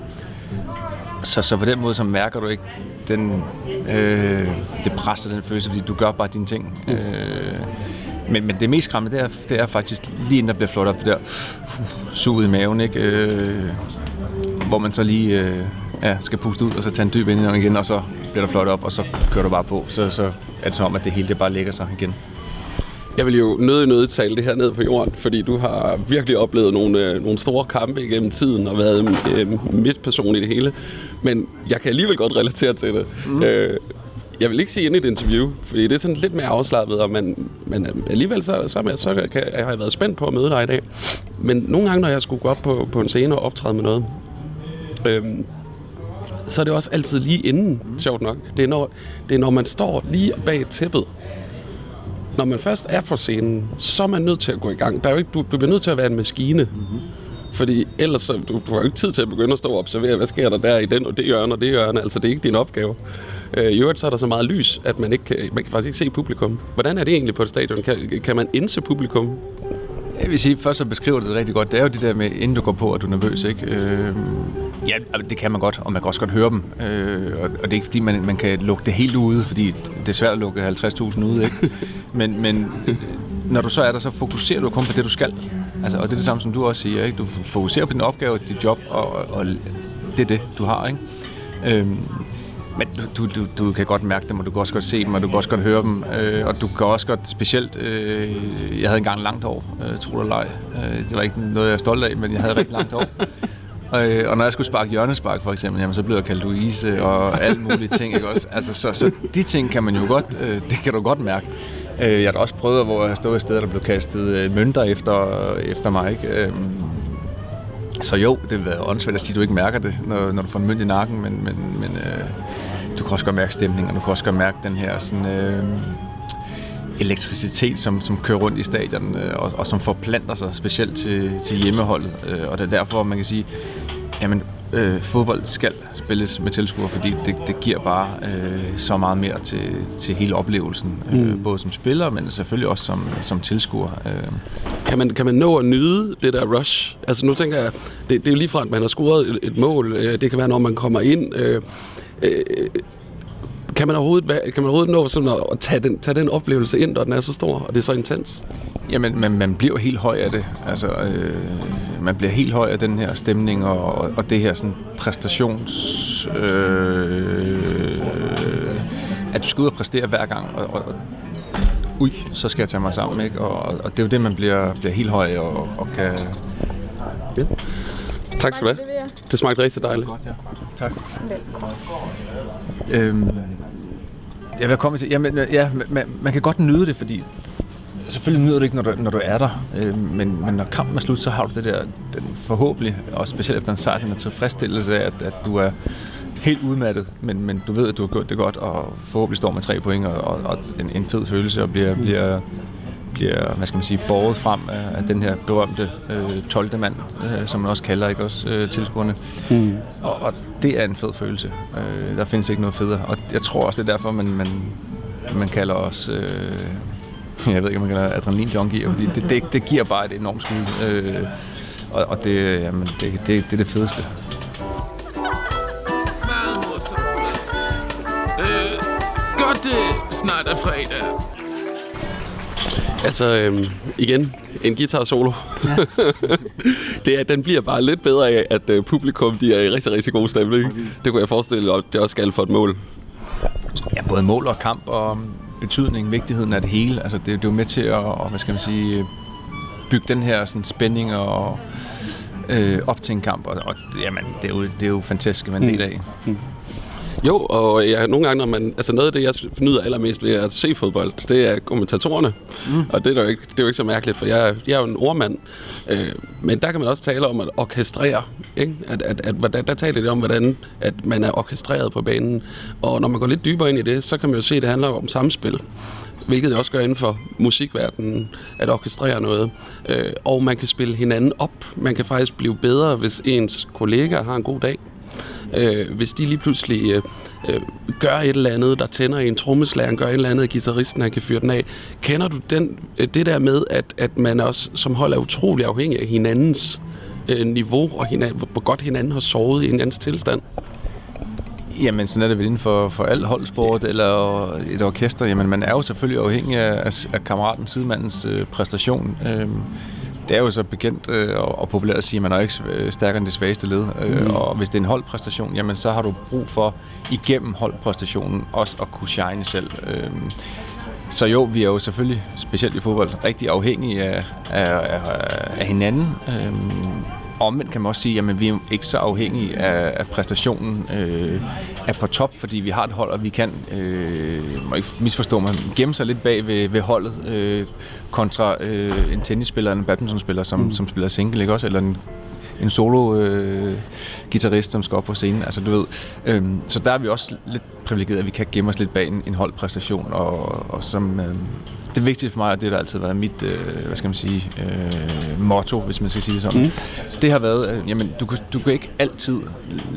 så, så på den måde, så mærker du ikke den, øh, det pres og den følelse, fordi du gør bare dine ting. Mm. Øh, men, men det mest skræmmende, det er, det er faktisk lige inden der bliver flot op, det der uh, suget i maven, ikke? Øh, hvor man så lige øh, ja, skal puste ud, og så tage en dyb ind igen, og så bliver der flot op, og så kører du bare på. Så, så er det som om, at det hele det bare lægger sig igen. Jeg vil jo nødig nødig tale det her ned på jorden, fordi du har virkelig oplevet nogle, øh, nogle store kampe igennem tiden og været øh, mit person i det hele. Men jeg kan alligevel godt relatere til det. Mm. Øh, jeg vil ikke sige ind i et interview, fordi det er sådan lidt mere afslappet, og man, men alligevel så, så, så, så kan, jeg har jeg været spændt på at møde dig i dag. Men nogle gange, når jeg skulle gå op på, på en scene og optræde med noget, øh, så er det også altid lige inden, sjovt nok. Det er, når, det er når man står lige bag tæppet, når man først er på scenen, så er man nødt til at gå i gang. Der er jo ikke, du, du bliver nødt til at være en maskine. Mm-hmm. Fordi ellers så, du, du har jo ikke tid til at begynde at stå og observere, hvad sker der der i den og det hjørne og det hjørne. Altså, det er ikke din opgave. Øh, I øvrigt så er der så meget lys, at man, ikke man kan faktisk ikke se publikum. Hvordan er det egentlig på et stadion? Kan, kan man indse publikum? Jeg vil sige, først så beskriver det rigtig godt. Det er jo det der med, inden du går på, at du er nervøs, ikke? Øh, ja, det kan man godt, og man kan også godt høre dem. Øh, og, og det er ikke fordi, man, man kan lukke det helt ude, fordi det er svært at lukke 50.000 ude, ikke? (laughs) Men, men når du så er der, så fokuserer du kun på det, du skal. Altså, og det er det samme, som du også siger, ikke? Du fokuserer på din opgave, dit job, og, og det er det, du har, ikke? Øh, men du, du, du kan godt mærke dem, og du kan også godt se dem, og du kan også godt høre dem. Øh, og du kan også godt specielt... Øh, jeg havde engang langt hår, øh, tro det ej. Øh, det var ikke noget, jeg er stolt af, men jeg havde rigtig langt hår. Og, (laughs) øh, og når jeg skulle sparke hjørnespark for eksempel, jamen, så blev jeg kaldt Louise og alle mulige ting. Ikke også? Altså, så, så de ting kan man jo godt, øh, det kan du godt mærke. Øh, jeg har da også prøvet, hvor jeg stod i stedet, der blev kastet øh, mønter efter, efter mig. Ikke? Øh, så jo, det vil være åndssvagt at sige, at du ikke mærker det, når, når du får en mønt i nakken, men, men, men øh, du kan også godt mærke stemningen, og du kan også godt mærke den her sådan, øh, elektricitet, som, som kører rundt i stadion, øh, og, og som forplanter sig specielt til, til hjemmeholdet. Øh, og det er derfor, man kan sige, jamen, øh, fodbold skal spilles med tilskuere, fordi det, det giver bare øh, så meget mere til, til hele oplevelsen. Øh, mm. Både som spiller, men selvfølgelig også som, som tilskuer. Øh. Kan, man, kan man nå at nyde det der rush? Altså nu tænker jeg, det, det er jo lige fra, at man har scoret et, et mål. Øh, det kan være, når man kommer ind. Øh, øh, kan man overhovedet, kan man overhovedet nå sådan at, at tage, den, tage den oplevelse ind, når den er så stor, og det er så intens? Jamen, man, man bliver helt høj af det. Altså, øh, man bliver helt høj af den her stemning, og, og det her sådan præstations... Øh, at du skal ud og præstere hver gang, og, og, ui, så skal jeg tage mig sammen, ikke? Og, og det er jo det, man bliver, bliver helt høj og, og kan... Ja. Tak skal du have. Det smagte rigtig dejligt. Godt, ja. Tak. Øhm, jeg vil komme til, jamen, ja, man, man kan godt nyde det, fordi selvfølgelig nyder du ikke, når du, når du er der, øh, men, men når kampen er slut, så har du det der, den forhåbentlig, og specielt efter en sejr, den er tilfredsstillelse af, at, at du er helt udmattet, men, men du ved, at du har gjort det godt, og forhåbentlig står med tre point, og, og, og en, en fed følelse, og bliver, bliver, bliver hvad skal man sige, båret frem af, af den her berømte øh, 12. mand, øh, som man også kalder ikke også øh, tilskuerne. Mm. Og, og det er en fed følelse. Øh, der findes ikke noget federe, og jeg tror også, det er derfor, man, man, man kalder os... Øh, (laughs) jeg ved ikke, om man kalder adrenalin junkie, fordi det, det, det giver bare et enormt skud. Øh, og, og det, jamen, det, det, det er det fedeste. Meget morsomt. Øh, godt det snart er fredag. Altså, øhm, igen, en guitar solo. Ja. (laughs) det er, den bliver bare lidt bedre af, at øh, publikum de er i rigtig, rigtig god stemning. Det kunne jeg forestille mig, at det også skal for et mål. Ja, både mål og kamp og betydning, vigtigheden af det hele. Altså, det, det er jo med til at, og, hvad skal man sige, bygge den her sådan, spænding og øh, op til en kamp. Og, og jamen, det, er jo, det er jo fantastisk at være en del af. Mm. Jo, og ja, nogle gange, når man, altså noget af det, jeg nyder allermest ved at se fodbold, det er kommentatorerne. Mm. Og det er, jo ikke, det er jo ikke så mærkeligt, for jeg, jeg er jo en ordmand. Øh, men der kan man også tale om at orkestrere. Ikke? At, at, at, at, der taler det om, hvordan at man er orkestreret på banen. Og når man går lidt dybere ind i det, så kan man jo se, at det handler om samspil hvilket det også gør inden for musikverdenen, at orkestrere noget. Øh, og man kan spille hinanden op. Man kan faktisk blive bedre, hvis ens kollega har en god dag. Øh, hvis de lige pludselig øh, øh, gør et eller andet, der tænder i en trommeslager, gør et eller andet, guitaristen gitarristen han kan fyre den af. Kender du den, øh, det der med, at, at man også som hold er utrolig afhængig af hinandens øh, niveau, og hinanden, hvor godt hinanden har sovet i en tilstand? Jamen, sådan er det vel inden for, for alt holdsport eller et orkester. Jamen, man er jo selvfølgelig afhængig af, af kammeraten, sidemandens øh, præstation. Øh, det er jo så bekendt øh, og, populært at sige, at man er ikke stærkere end det svageste led. Øh, mm. Og hvis det er en holdpræstation, jamen så har du brug for igennem holdpræstationen også at kunne shine selv. Øh, så jo, vi er jo selvfølgelig, specielt i fodbold, rigtig afhængige af, af, af, af hinanden. Øh, omvendt kan man også sige, at vi er ikke så afhængige af, af præstationen øh, er på top, fordi vi har et hold, og vi kan, øh, må ikke misforstå mig, gemme sig lidt bag ved, ved holdet øh, kontra øh, en tennisspiller, en badmintonspiller, som, mm. som spiller single, ikke også? Eller en en solo-gitarrist, øh, som skal op på scenen. Altså, du ved, øh, så der er vi også lidt privilegeret, at vi kan gemme os lidt bag en, en holdpræstation, og, og som, øh, det vigtige for mig, og det har altid været mit, øh, hvad skal man sige, øh, motto, hvis man skal sige det sådan, mm. det har været, øh, jamen, du, du kan ikke altid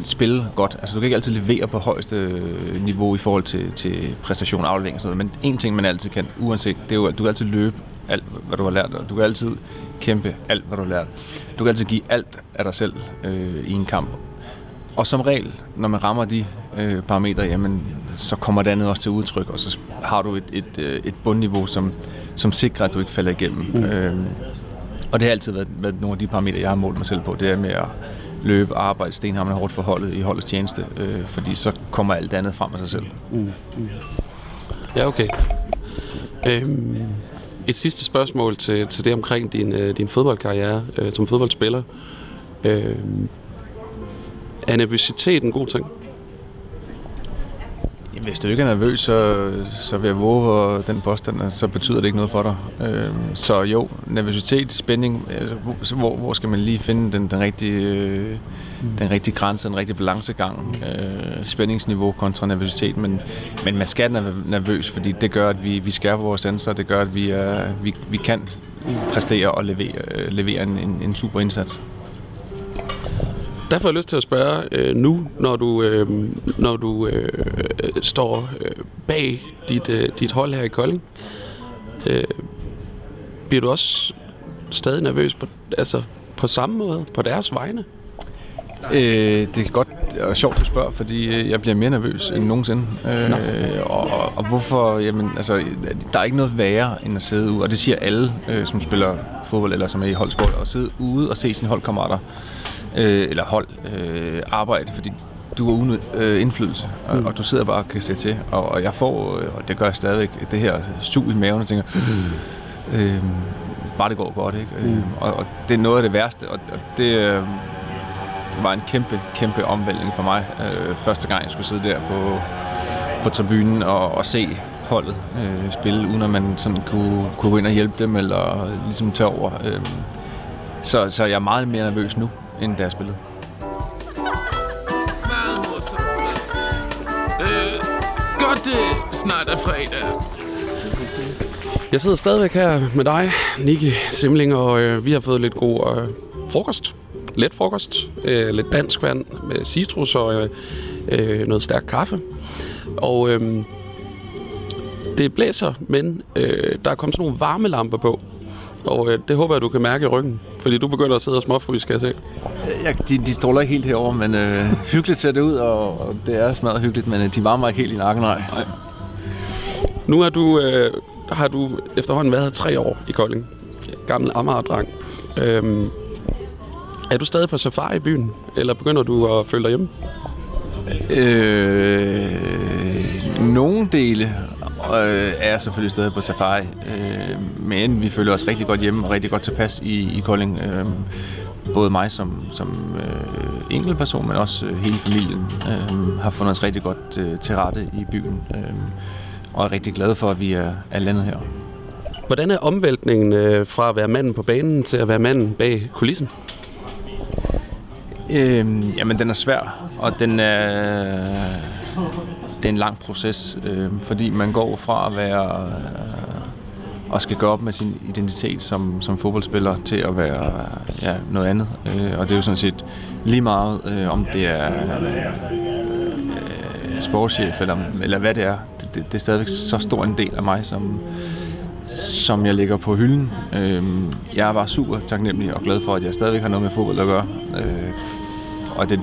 spille godt, altså du kan ikke altid levere på højeste niveau i forhold til, til præstation aflevering og sådan noget, men en ting, man altid kan, uanset, det er jo, at du kan altid løbe alt, hvad du har lært, og du kan altid kæmpe alt, hvad du har lært. Du kan altid give alt af dig selv øh, i en kamp. Og som regel, når man rammer de øh, parametre, jamen, så kommer det andet også til udtryk, og så har du et, et, øh, et bundniveau, som, som sikrer, at du ikke falder igennem. Mm. Øh, og det har altid været, været nogle af de parametre, jeg har målt mig selv på. Det er med at løbe, arbejde stenhammerende hårdt for holdet i holdets tjeneste, øh, fordi så kommer alt andet frem af sig selv. Mm. Mm. Ja, okay. Øhm, et sidste spørgsmål til, til det omkring din, øh, din fodboldkarriere øh, som fodboldspiller. Øh, er nervøsitet en god ting? Hvis du ikke er nervøs, så, så vil jeg våge den påstand, så betyder det ikke noget for dig. Øh, så jo, nervøsitet, spænding, altså, hvor, hvor skal man lige finde den, den, rigtige, øh, den rigtige grænse, den rigtige balancegang, øh, spændingsniveau kontra nervøsitet, men, men man skal være nervøs, fordi det gør, at vi, vi skærper vores sensor, det gør, at vi, er, vi, vi kan præstere og levere, øh, levere en, en, en super indsats. Derfor har jeg lyst til at spørge øh, nu, når du, øh, når du øh, står øh, bag dit, øh, dit hold her i Kolding. Øh, bliver du også stadig nervøs på, altså, på samme måde, på deres vegne? Øh, det er godt og sjovt, at spørge, fordi øh, jeg bliver mere nervøs end nogensinde. Øh, og, og, og hvorfor? Jamen, altså, der er ikke noget værre end at sidde ude, og det siger alle, øh, som spiller fodbold eller som er i holdsport, at sidde ude og se sine holdkammerater øh, eller hold øh, arbejde, fordi du har uden øh, indflydelse, og, mm. og du sidder bare og kan se til. Og, og jeg får, øh, og det gør jeg stadigvæk, det her sug i maven, og tænker, mm. øh, bare det går godt, ikke? Mm. Øh, og, og det er noget af det værste, og, og det øh, var en kæmpe, kæmpe omvæltning for mig, øh, første gang jeg skulle sidde der på, på tribunen og, og se holdet øh, spille, uden at man sådan kunne, kunne gå ind og hjælpe dem, eller ligesom tage over. Øh. Så, så jeg er meget mere nervøs nu, end da jeg spillede. Meget morsomt. Øh, godt det snart er fredag. Jeg sidder stadigvæk her med dig, Niki Simling, og øh, vi har fået lidt god øh, frokost. Let frokost. Øh, lidt dansk vand med citrus og øh, øh, noget stærk kaffe. Og øh, det blæser, men øh, der er kommet sådan nogle varmelamper på. Og øh, det håber jeg, du kan mærke i ryggen. Fordi du begynder at sidde og småfryse, skal jeg se. Ja, de, de stråler ikke helt herover, men øh, hyggeligt ser det ud, og, og det er smadret hyggeligt, men øh, de varmer ikke helt i nakken, nej. nej. Nu er du, øh, har du efterhånden været tre år i Kolding. Gammel Amager-dreng. Øhm, er du stadig på safari i byen, eller begynder du at føle dig hjemme? Øh, nogle dele øh, er selvfølgelig stadig på safari, øh, men vi føler os rigtig godt hjemme og rigtig godt tilpas i, i Kolding. Øh, både mig som, som øh, enkeltperson, men også øh, hele familien øh, har fundet os rigtig godt øh, til rette i byen. Øh, og er rigtig glade for, at vi er, er landet her. Hvordan er omvæltningen øh, fra at være manden på banen til at være manden bag kulissen? Øhm, jamen, den er svær, og den er, det er en lang proces, øh, fordi man går fra at være øh, og skal gå op med sin identitet som, som fodboldspiller til at være ja, noget andet. Øh, og det er jo sådan set lige meget, øh, om det er øh, sportschef eller, eller hvad det er. Det, det, det er stadigvæk så stor en del af mig, som, som jeg lægger på hylden. Øh, jeg var super taknemmelig og glad for, at jeg stadigvæk har noget med fodbold at gøre. Øh, og det,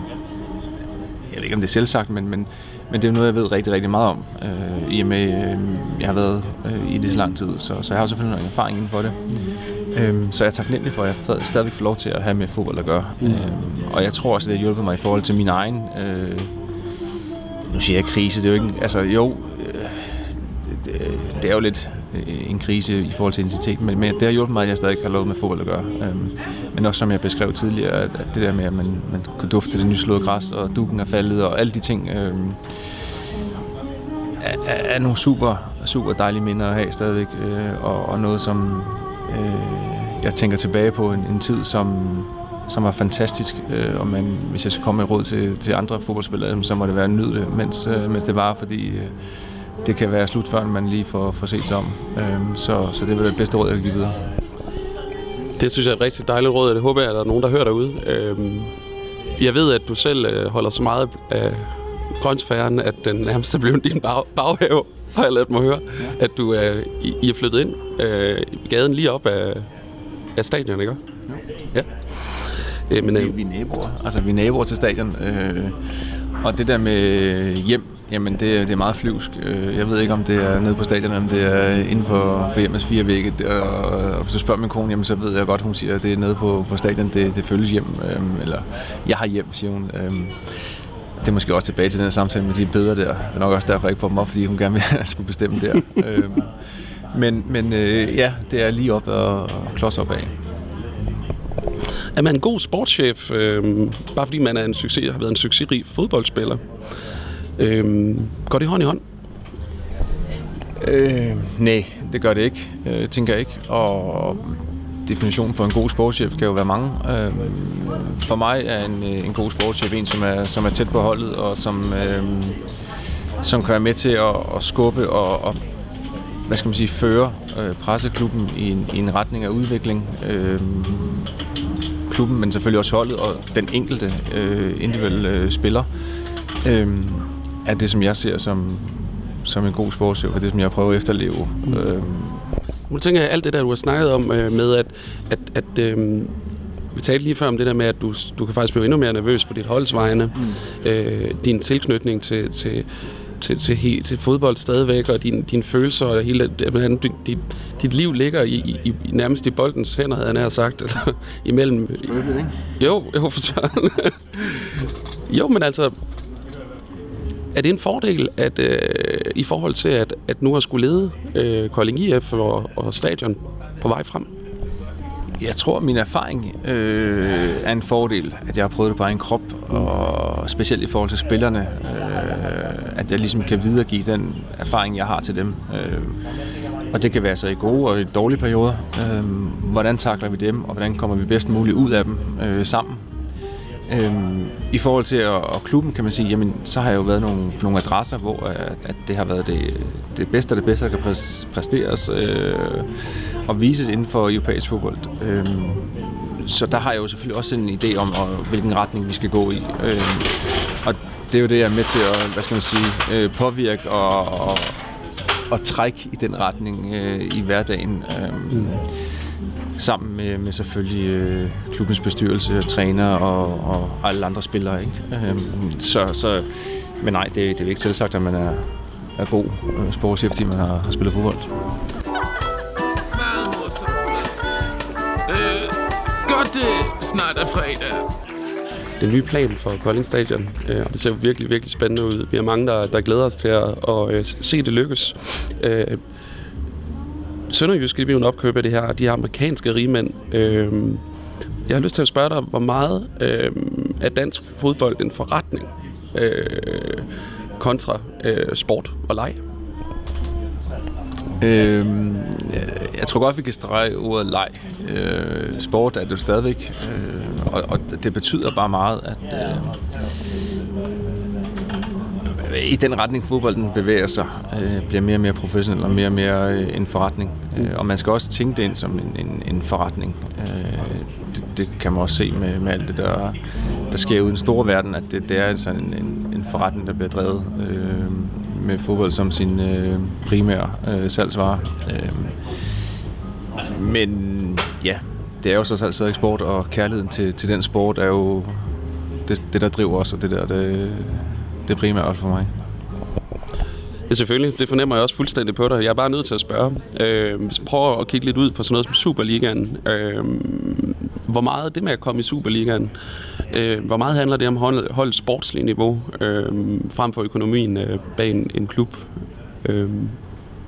jeg ved ikke, om det er selvsagt, men, men, men det er noget, jeg ved rigtig, rigtig meget om, øh, i og med, øh, jeg har været øh, i det så lang tid, så, så jeg har selvfølgelig noget erfaring inden for det. Mm. Øh, så jeg er taknemmelig for, at jeg stadigvæk får lov til at have med fodbold at gøre. Mm. Øh, og jeg tror også, det har hjulpet mig i forhold til min egen, øh, nu siger jeg krise, det er jo ikke, altså jo, øh, det, det er jo lidt Øh, en krise i forhold til identitet, men, men det har hjulpet mig, at jeg stadig har lov med fodbold at gøre. Øhm, men også som jeg beskrev tidligere, at, at det der med, at man, man kan dufte det nyslåede græs, og dukken er faldet, og alle de ting, øhm, er, er nogle super, super dejlige minder at have stadigvæk, øh, og, og noget, som øh, jeg tænker tilbage på en, en tid, som, som var fantastisk, øh, og man, hvis jeg skal komme med råd til, til andre fodboldspillere, så må det være nydeligt, mens, øh, mens det var, fordi øh, det kan være slut, før man lige får, får set sig om. Øhm, så, så det vil være det bedste råd, jeg kan give videre. Det synes jeg er et rigtig dejligt råd, og det håber jeg, at der er nogen, der hører derude. Øhm, jeg ved, at du selv øh, holder så meget af grøntsfæren, at den nærmest er blevet din bag, baghave, har jeg ladet mig høre. Ja. At du øh, I, I er flyttet ind øh, i gaden lige op af, af stadion, ikke? Ja. ja. Øh, men, øh, vi, vi er naboer. Altså, vi er naboer til stadion. Øh, og det der med hjem, Jamen, det, det er meget flyvsk. Øh, jeg ved ikke, om det er nede på stadion, om det er inden for, for hjemmets fire vægge. Og, og hvis du spørger min kone, jamen, så ved jeg godt, hun siger, at det er nede på, på stadion, det, det følges hjem. Øhm, eller, jeg har hjem, siger hun. Øhm, det er måske også tilbage til den her samtale med de bedre der. Det er nok også derfor, jeg ikke får dem op, fordi hun gerne vil (laughs) skulle bestemme der. øhm, men men øh, ja, det er lige op og, og klods op af. Er man en god sportschef, øh, bare fordi man er en succes, har været en succesrig fodboldspiller? Øh, går det hånd i hånd? Øh, nej, det gør det ikke, øh, tænker jeg ikke. Og definitionen på en god sportschef kan jo være mange. Øh, for mig er en, øh, en god sportschef en, som er, som er tæt på holdet, og som, øh, som kan være med til at, at skubbe og, og hvad skal man sige, føre øh, presseklubben i en, i en retning af udvikling. Øh, klubben, men selvfølgelig også holdet og den enkelte øh, individuelle øh, spiller. Øh, er det, som jeg ser som, som en god sportschef, og det, som jeg prøver at efterleve. Mm. Øhm. Nu tænker jeg alt det der, du har snakket om øh, med, at, at, at øh, vi talte lige før om det der med, at du, du kan faktisk blive endnu mere nervøs på dit holdsvejene. Mm. Øh, din tilknytning til, til, til, til, til, til fodbold stadigvæk, og din, dine følelser, og hele, hvordan dit, dit, dit liv ligger i, i, i, nærmest i boldens hænder, havde jeg nær sagt. Eller, (laughs) imellem. Følelse, ikke? Jo, jo, for (laughs) jo, men altså, er det en fordel at øh, i forhold til, at, at nu har skulle lede øh, Kolding IF og, og stadion på vej frem? Jeg tror, at min erfaring øh, er en fordel, at jeg har prøvet det på en krop, og specielt i forhold til spillerne, øh, at jeg ligesom kan videregive den erfaring, jeg har til dem. Øh, og det kan være så i gode og i dårlige perioder. Øh, hvordan takler vi dem, og hvordan kommer vi bedst muligt ud af dem øh, sammen? Øhm, I forhold til og klubben, kan man sige, jamen, så har jeg jo været nogle, nogle adresser, hvor at, at det har været det, det bedste af det bedste, der kan præsteres øh, og vises inden for europæisk fodbold. Øhm, så der har jeg jo selvfølgelig også en idé om, og, hvilken retning vi skal gå i. Øhm, og det er jo det, jeg er med til at hvad skal man sige, øh, påvirke og, og, og trække i den retning øh, i hverdagen. Øhm, mm sammen med, med selvfølgelig øh, klubbens bestyrelse, træner og, og alle andre spillere. Ikke? Øhm, så, så, men nej, det, det er ikke selvsagt, at man er, er god øh, sportschef, fordi man har, har spillet fodbold. Øh, godt det snart er fredag. Den nye plan for Kolding Stadion, øh, det ser virkelig, virkelig spændende ud. Vi er mange, der, der glæder os til at, at, at se det lykkes. Øh, Sønderjysk vil en opkøbe af det her, de her amerikanske rigmænd. Øh, jeg har lyst til at spørge dig, hvor meget øh, er dansk fodbold en forretning øh, kontra øh, sport og leg? Øhm, jeg tror godt, vi kan strege ordet leg. Øh, sport er det jo stadigvæk, øh, og, og det betyder bare meget, at øh, i den retning fodbolden bevæger sig, øh, bliver mere og mere professionel og mere og mere øh, en forretning. Øh, og man skal også tænke det ind som en, en, en forretning. Øh, det, det kan man også se med, med alt det, der, der sker ude i den store verden, at det, det er altså en, en, en forretning, der bliver drevet øh, med fodbold som sin øh, primære øh, salgsvare. Øh, men ja, det er jo så altid sport, og kærligheden til, til den sport er jo det, det der driver os, og det der, det, det primære for mig. Ja, selvfølgelig. Det fornemmer jeg også fuldstændig på dig. Jeg er bare nødt til at spørge. Øh, hvis vi prøver at kigge lidt ud på sådan noget som Superligaen. Øh, hvor meget det med at komme i Superligaen, øh, hvor meget handler det om hold, holdets sportslige niveau, øh, frem for økonomien øh, bag en, en klub? Øh,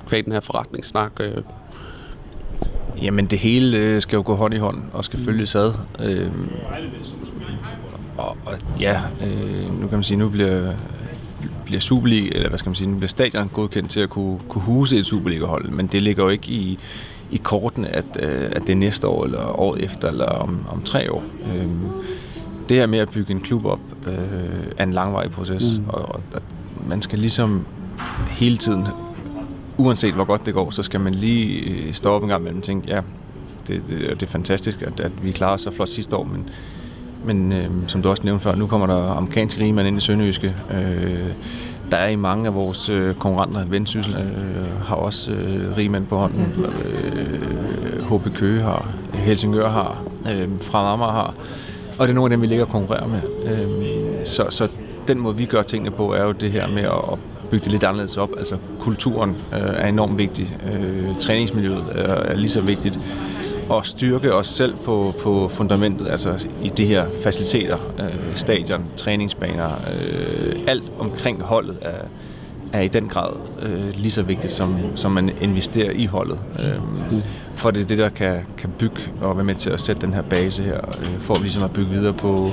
kvæg den her forretningssnak. Øh. Jamen det hele øh, skal jo gå hånd i hånd og skal følges ad. Øh, og, og ja, øh, nu kan man sige, nu bliver bliver Superliga, eller hvad skal man sige, nu bliver stadion godkendt til at kunne, kunne huse et Superliga-hold, men det ligger jo ikke i, i korten, at, øh, at det er næste år, eller året efter, eller om, om tre år. Øh, det her med at bygge en klub op, øh, er en langvarig proces, mm. og, og man skal ligesom hele tiden, uanset hvor godt det går, så skal man lige øh, stå op en gang mellem og tænke, ja, det, det, det er fantastisk, at, at vi klarer os så flot sidste år, men men øh, som du også nævnte før, nu kommer der amerikanske rigmænd ind i Sønderjyske. Øh, der er i mange af vores øh, konkurrenter, Vendsyssel øh, har også øh, rigmænd på hånden. Øh, HB Køge har, Helsingør har, øh, fra Amager har. Og det er nogle af dem, vi ligger og konkurrerer med. Øh, så, så den måde, vi gør tingene på, er jo det her med at bygge det lidt anderledes op. Altså kulturen øh, er enormt vigtig. Øh, træningsmiljøet er, er lige så vigtigt at styrke os selv på, på fundamentet, altså i de her faciliteter, øh, stadion, træningsbaner, øh, alt omkring holdet er, er i den grad øh, lige så vigtigt, som, som man investerer i holdet. Øh, for det er det, der kan, kan bygge og være med til at sætte den her base her, øh, for ligesom at bygge videre på,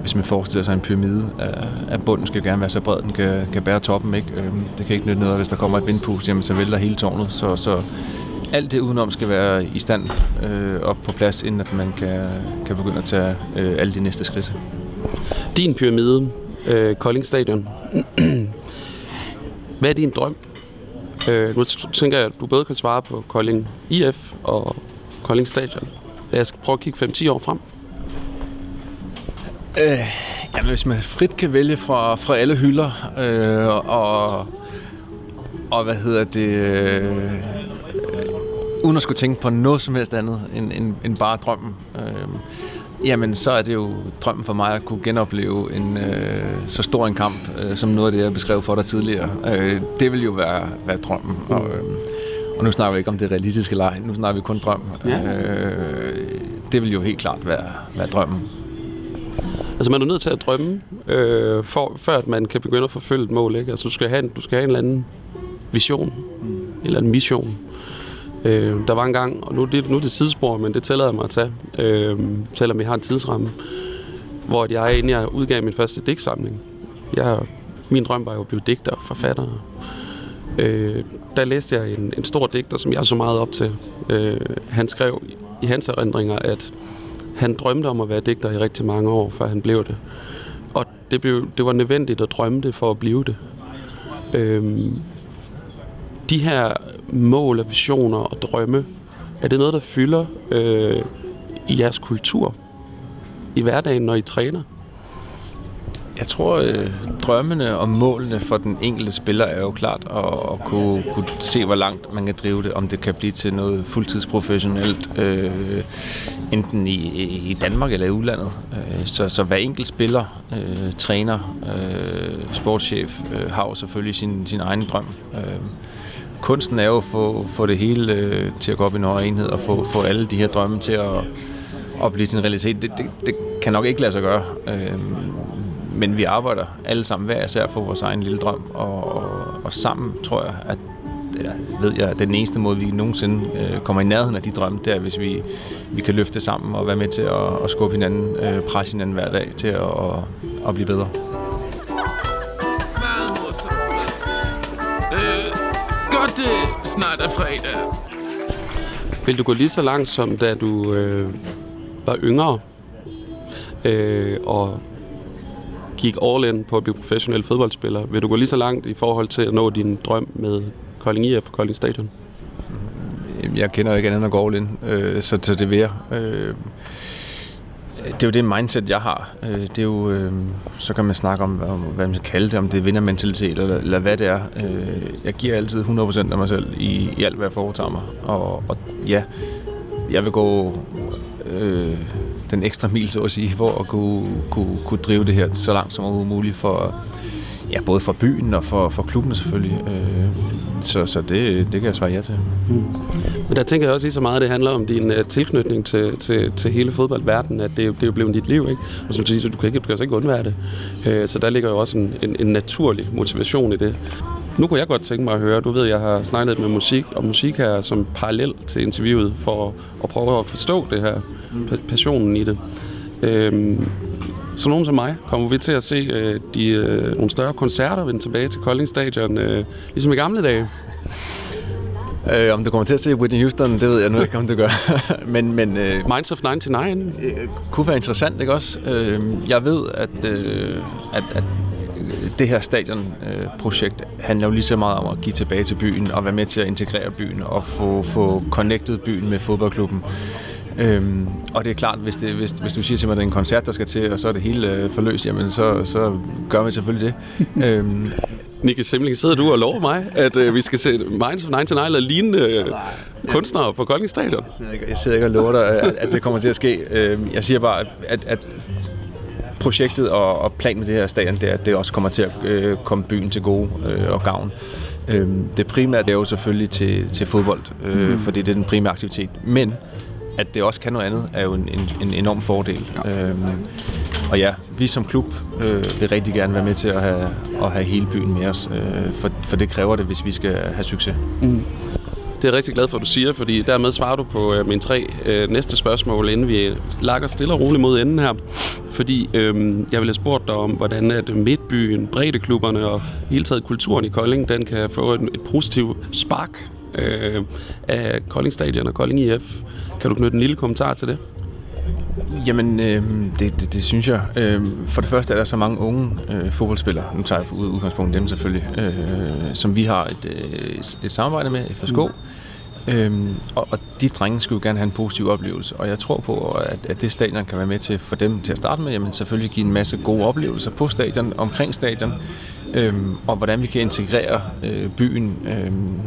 hvis man forestiller sig en pyramide, at bunden skal gerne være så bred, den kan, kan bære toppen. Ikke? Øh, det kan ikke nytte noget, hvis der kommer et vindpust, jamen, så vælter hele tårnet. Så, så alt det udenom skal være i stand øh, op på plads, inden at man kan, kan begynde at tage øh, alle de næste skridt. Din pyramide, øh, Kolding Stadion. Hvad er din drøm? Øh, nu tænker jeg, at du både kan svare på Kolding IF og Kolding Stadion. Jeg skal prøve at kigge 5-10 år frem. Øh, jamen, hvis man frit kan vælge fra, fra alle hylder, øh, og, og hvad hedder det... Øh, uden at skulle tænke på noget som helst andet end, end, end bare drømmen, øh, jamen så er det jo drømmen for mig at kunne genopleve en øh, så stor en kamp, øh, som noget af det, jeg beskrev for dig tidligere. Øh, det vil jo være, være drømmen. Mm. Og, øh, og nu snakker vi ikke om det realistiske leg, nu snakker vi kun drøm. Ja. Øh, det vil jo helt klart være, være drømmen. Altså man er nødt til at drømme, øh, for, før at man kan begynde at forfølge et mål. Ikke? Altså du skal have en, du skal have en eller anden vision, mm. eller en mission. Øh, der var en gang, og nu, det, nu er det sidespor, men det tæller jeg mig at tage, øh, selvom vi har en tidsramme, hvor jeg, inden jeg udgav min første digtsamling, jeg min drøm var jo at blive digter og forfatter. Øh, der læste jeg en, en stor digter, som jeg så meget op til. Øh, han skrev i hans erindringer, at han drømte om at være digter i rigtig mange år, før han blev det. Og det, blev, det var nødvendigt at drømme det for at blive det. Øh, de her mål og visioner og drømme, er det noget, der fylder øh, i jeres kultur? I hverdagen, når I træner? Jeg tror, øh, drømmene og målene for den enkelte spiller er jo klart at, at kunne, kunne se, hvor langt man kan drive det, om det kan blive til noget fuldtidsprofessionelt, øh, enten i, i Danmark eller i udlandet. Øh, så, så hver enkelt spiller, øh, træner, øh, sportschef, øh, har jo selvfølgelig sin, sin egen drøm. Øh, kunsten er jo at få, få det hele øh, til at gå op i en højere enhed og få, få alle de her drømme til at, at blive til en realitet. Det, det, det kan nok ikke lade sig gøre. Øh, men vi arbejder alle sammen hver især for vores egen lille drøm, og, og, og sammen tror jeg, at eller ved jeg, at den eneste måde, vi nogensinde øh, kommer i nærheden af de drømme, det er, hvis vi, vi kan løfte sammen og være med til at, at skubbe hinanden, øh, presse hinanden hver dag til at, at, at blive bedre. Snart er fredag. Vil du gå lige så langt, som da du øh, var yngre øh, og gik all in på at blive professionel fodboldspiller? Vil du gå lige så langt i forhold til at nå din drøm med Kolding IF og Kolding Stadion? Jeg kender jo ikke andet end at gå all in, øh, så, så det vil jeg. Øh, Øh, det er jo det mindset, jeg har. Øh, det er jo, øh, så kan man snakke om, hvad man skal kalde det, om det er vindermentalitet, eller, eller hvad det er. Øh, jeg giver altid 100% af mig selv i, i alt, hvad jeg foretager mig. Og, og ja, jeg vil gå øh, den ekstra mil, så at sige, for at kunne, kunne, kunne drive det her så langt som overhovedet muligt for, ja, både for byen og for, for klubben selvfølgelig. Øh, så så det, det kan jeg svare ja til. Mm. Men der tænker jeg også lige så meget, at det handler om din uh, tilknytning til, til, til hele fodboldverdenen, at det, det er jo blevet dit liv, ikke? Og som du siger, du kan ikke, du kan altså ikke undvære det. Uh, så der ligger jo også en, en, en naturlig motivation i det. Nu kunne jeg godt tænke mig at høre, du ved, jeg har snakket med musik og musik her som parallel til interviewet, for at, at prøve at forstå det her, passionen i det. Øhm, så nogen som mig kommer vi til at se øh, de, øh, nogle større koncerter vende tilbage til Kolding Stadion, øh, ligesom i gamle dage. Øh, om du kommer til at se Whitney Houston, det ved jeg nu ikke, om du gør. (laughs) men men øh, Minds of 99. øh, kunne være interessant, ikke også? Øh, jeg ved, at, øh, at, at det her stadionprojekt handler jo lige så meget om at give tilbage til byen og være med til at integrere byen og få, få connected byen med fodboldklubben. Øhm, og det er klart, hvis, det, hvis, hvis du siger til mig, at det er en koncert, der skal til, og så er det hele øh, forløst, jamen så, så gør vi selvfølgelig det. (laughs) øhm, Nicky Simling, sidder du og lover mig, at øh, vi skal se Minds of 99 eller lignende øh, kunstnere på Kolding Stadion? Jeg sidder ikke, jeg sidder ikke og lover dig, at, at det kommer til at ske. Øhm, Jeg siger bare, at, at projektet og, og planen med det her stadion, det er, at det også kommer til at øh, komme byen til gode øh, og gavn. Øhm, det primære det er jo selvfølgelig til, til fodbold, øh, mm. fordi det er den primære aktivitet. Men at det også kan noget andet, er jo en, en, en enorm fordel. Ja. Øhm, og ja, vi som klub øh, vil rigtig gerne være med til at have, at have hele byen med os, øh, for, for det kræver det, hvis vi skal have succes. Det er jeg rigtig glad for, at du siger, fordi dermed svarer du på øh, mine tre øh, næste spørgsmål, inden vi lakker stille og roligt mod enden her. Fordi øh, jeg ville have spurgt dig om, hvordan at Midtbyen, breddeklubberne og hele taget kulturen i Kolding, den kan få et, et positivt spark øh, af Kolding Stadion og Kolding IF. Kan du knytte en lille kommentar til det? Jamen, øh, det, det, det synes jeg. Øh, for det første er der så mange unge øh, fodboldspillere, nu tager jeg ud udgangspunkt dem selvfølgelig, øh, som vi har et, øh, et samarbejde med, FSK. Mm. Øhm, og, og de drenge skulle jo gerne have en positiv oplevelse, og jeg tror på, at, at det stadion kan være med til for dem til at starte med, jamen selvfølgelig give en masse gode oplevelser på stadion, omkring stadion, øhm, og hvordan vi kan integrere øh, byen. Øhm,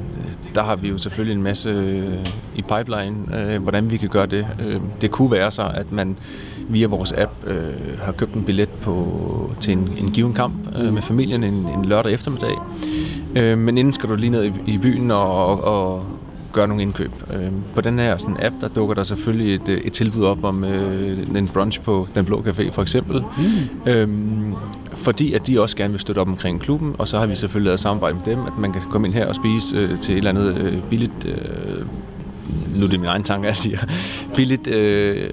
der har vi jo selvfølgelig en masse øh, i pipeline, øh, hvordan vi kan gøre det. Øh, det kunne være så, at man via vores app øh, har købt en billet på, til en, en given kamp øh, med familien en, en lørdag eftermiddag. Øh, men inden skal du lige ned i, i byen og, og, og gøre nogle indkøb. Øh, på den her sådan app, der dukker der selvfølgelig et, øh, et tilbud op om øh, en brunch på Den Blå Café for eksempel. Mm. Øhm, fordi at de også gerne vil støtte op omkring klubben, og så har vi selvfølgelig lavet samarbejde med dem, at man kan komme ind her og spise øh, til et eller andet øh, billigt øh, nu er det min egen tanke, jeg siger, (laughs) billigt øh,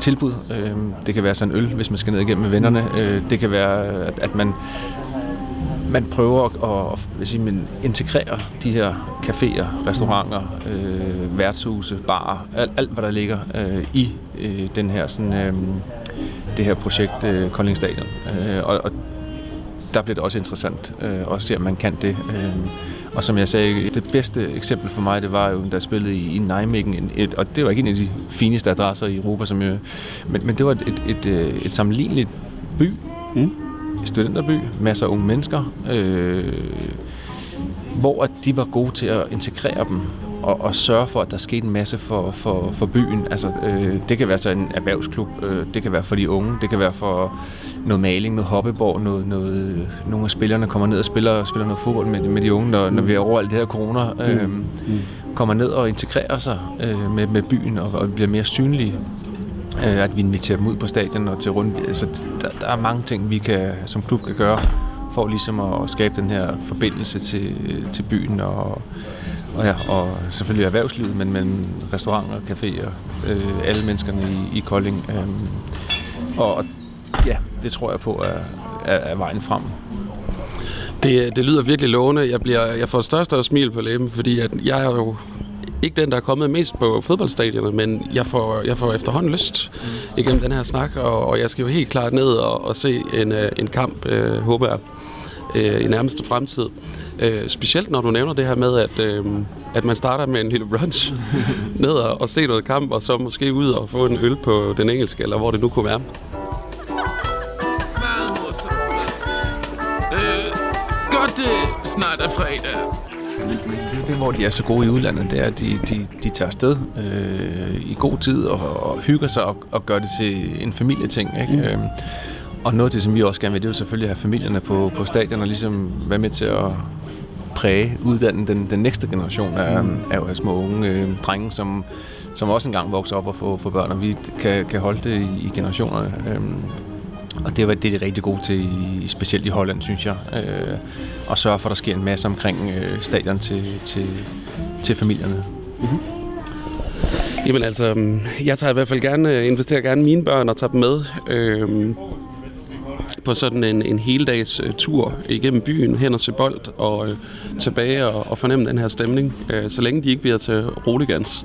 tilbud. Øh, det kan være sådan en øl, hvis man skal ned igennem med vennerne. Øh, det kan være, at, at man man prøver at, at vil sige, man integrerer de her caféer, restauranter, øh, værtshuse, barer, alt, alt hvad der ligger øh, i øh, den her sådan, øh, det her projekt øh, Kolding Stadion. Øh, og, og der bliver det også interessant øh, at se, om man kan det. Øh, og som jeg sagde, det bedste eksempel for mig, det var jo, da jeg spillede i, i Nijmegen, et, og det var ikke en af de fineste adresser i Europa, som jeg, men, men det var et, et, et, øh, et sammenligneligt by, mm studenterby, masser af unge mennesker, øh, hvor at de var gode til at integrere dem og, og sørge for, at der skete en masse for, for, for byen. Altså, øh, det kan være så en erhvervsklub, øh, det kan være for de unge, det kan være for noget maling, noget hoppeborg, noget, noget, nogle af spillerne kommer ned og spiller, spiller noget fodbold med, med de unge, når, når vi er over alt det her corona. Øh, mm. kommer ned og integrerer sig øh, med, med byen og, og bliver mere synlige øh, at vi inviterer dem ud på stadion og til rundt. Altså, der, der er mange ting, vi kan, som klub kan gøre for ligesom at skabe den her forbindelse til, til byen og, og, ja, og selvfølgelig erhvervslivet, men, men restauranter, caféer, øh, alle menneskerne i, i Kolding. Øh, og ja, det tror jeg på er, er, er vejen frem. Det, det lyder virkelig lovende. Jeg, bliver, jeg får størst og smil på læben, fordi at jeg er jo ikke den, der er kommet mest på fodboldstadioner, men jeg får, jeg får efterhånden lyst mm. igennem den her snak, og, og jeg skal jo helt klart ned og, og se en, øh, en kamp, øh, håber jeg, øh, i nærmeste fremtid. Øh, specielt når du nævner det her med, at, øh, at man starter med en lille brunch (laughs) ned og, og se noget kamp, og så måske ud og få en øl på den engelske, eller hvor det nu kunne være. Meget morsomt. Øh, godt det snart er fredag. Det, det, hvor de er så gode i udlandet, det er, at de, de, de tager afsted øh, i god tid og, og hygger sig og, og gør det til en familieting. Ikke? Mm. Øh, og noget af det, som vi også gerne vil, det er jo selvfølgelig at have familierne på, på stadion og ligesom være med til at præge, uddanne den, den næste generation af, mm. af, af små unge øh, drenge, som, som også engang vokser op og får, får børn, og vi kan, kan holde det i, i generationerne. Øhm, og det, var, det er de rigtig gode til, specielt i Holland, synes jeg. Øh, og sørge for, at der sker en masse omkring øh, stadion til, til, til familierne. Mm-hmm. Jamen altså, mm, jeg tager i hvert fald gerne, øh, investerer gerne mine børn og tager dem med. Øh, på sådan en, en heldags uh, tur igennem byen, hen og til bold og uh, tilbage og, og fornemme den her stemning, uh, så længe de ikke bliver til roligans.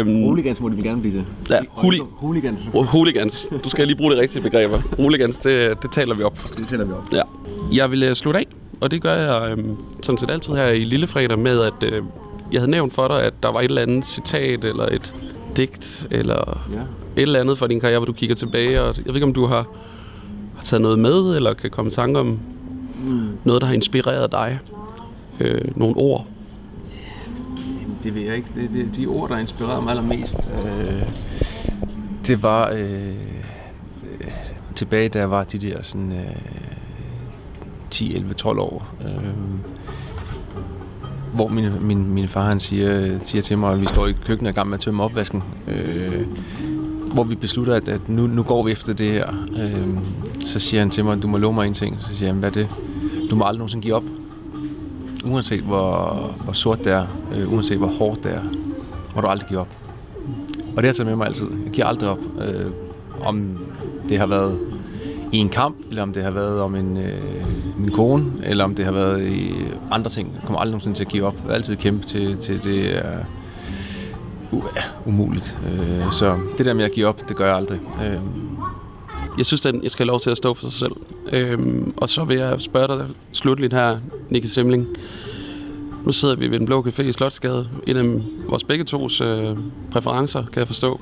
Um, roligans må de gerne blive til. Ja, huli- hooligans. Hooligans. Du skal lige bruge det rigtige begreber. Hooligans, det, det taler vi op. Det taler vi op. Ja. Jeg vil uh, slutte af, og det gør jeg um, sådan set altid her i Lillefredag med, at uh, jeg havde nævnt for dig, at der var et eller andet citat eller et digt eller ja. et eller andet fra din karriere, hvor du kigger tilbage, og jeg ved ikke, om du har har taget noget med, eller kan komme i tanke om mm. noget, der har inspireret dig? Øh, nogle ord? Det ved jeg ikke. Det, det, de ord, der har inspireret mig allermest, øh, det var øh, tilbage, da jeg var de der sådan, øh, 10, 11, 12 år. Øh, hvor min, min, min far han siger, siger til mig, at vi står i køkkenet og er gang med at tømme opvasken. Øh, hvor vi beslutter, at, at nu, nu går vi efter det her. Øh, så siger han til mig, du må love mig en ting. Så siger han, hvad er det? Du må aldrig nogensinde give op. Uanset hvor, hvor sort det er, øh, uanset hvor hårdt det er, må du aldrig give op. Og det har jeg taget med mig altid. Jeg giver aldrig op. Øh, om det har været i en kamp, eller om det har været om en, øh, min kone, eller om det har været i andre ting. Jeg kommer aldrig nogensinde til at give op. Jeg vil altid kæmpe til, til det er uh, umuligt. Øh, så det der med at give op, det gør jeg aldrig. Øh, jeg synes, at jeg skal have lov til at stå for sig selv. Øh, og så vil jeg spørge dig slutligt her, Nicky Simling. Nu sidder vi ved den blå café i Slotsgade. En af vores begge tos øh, præferencer, kan jeg forstå.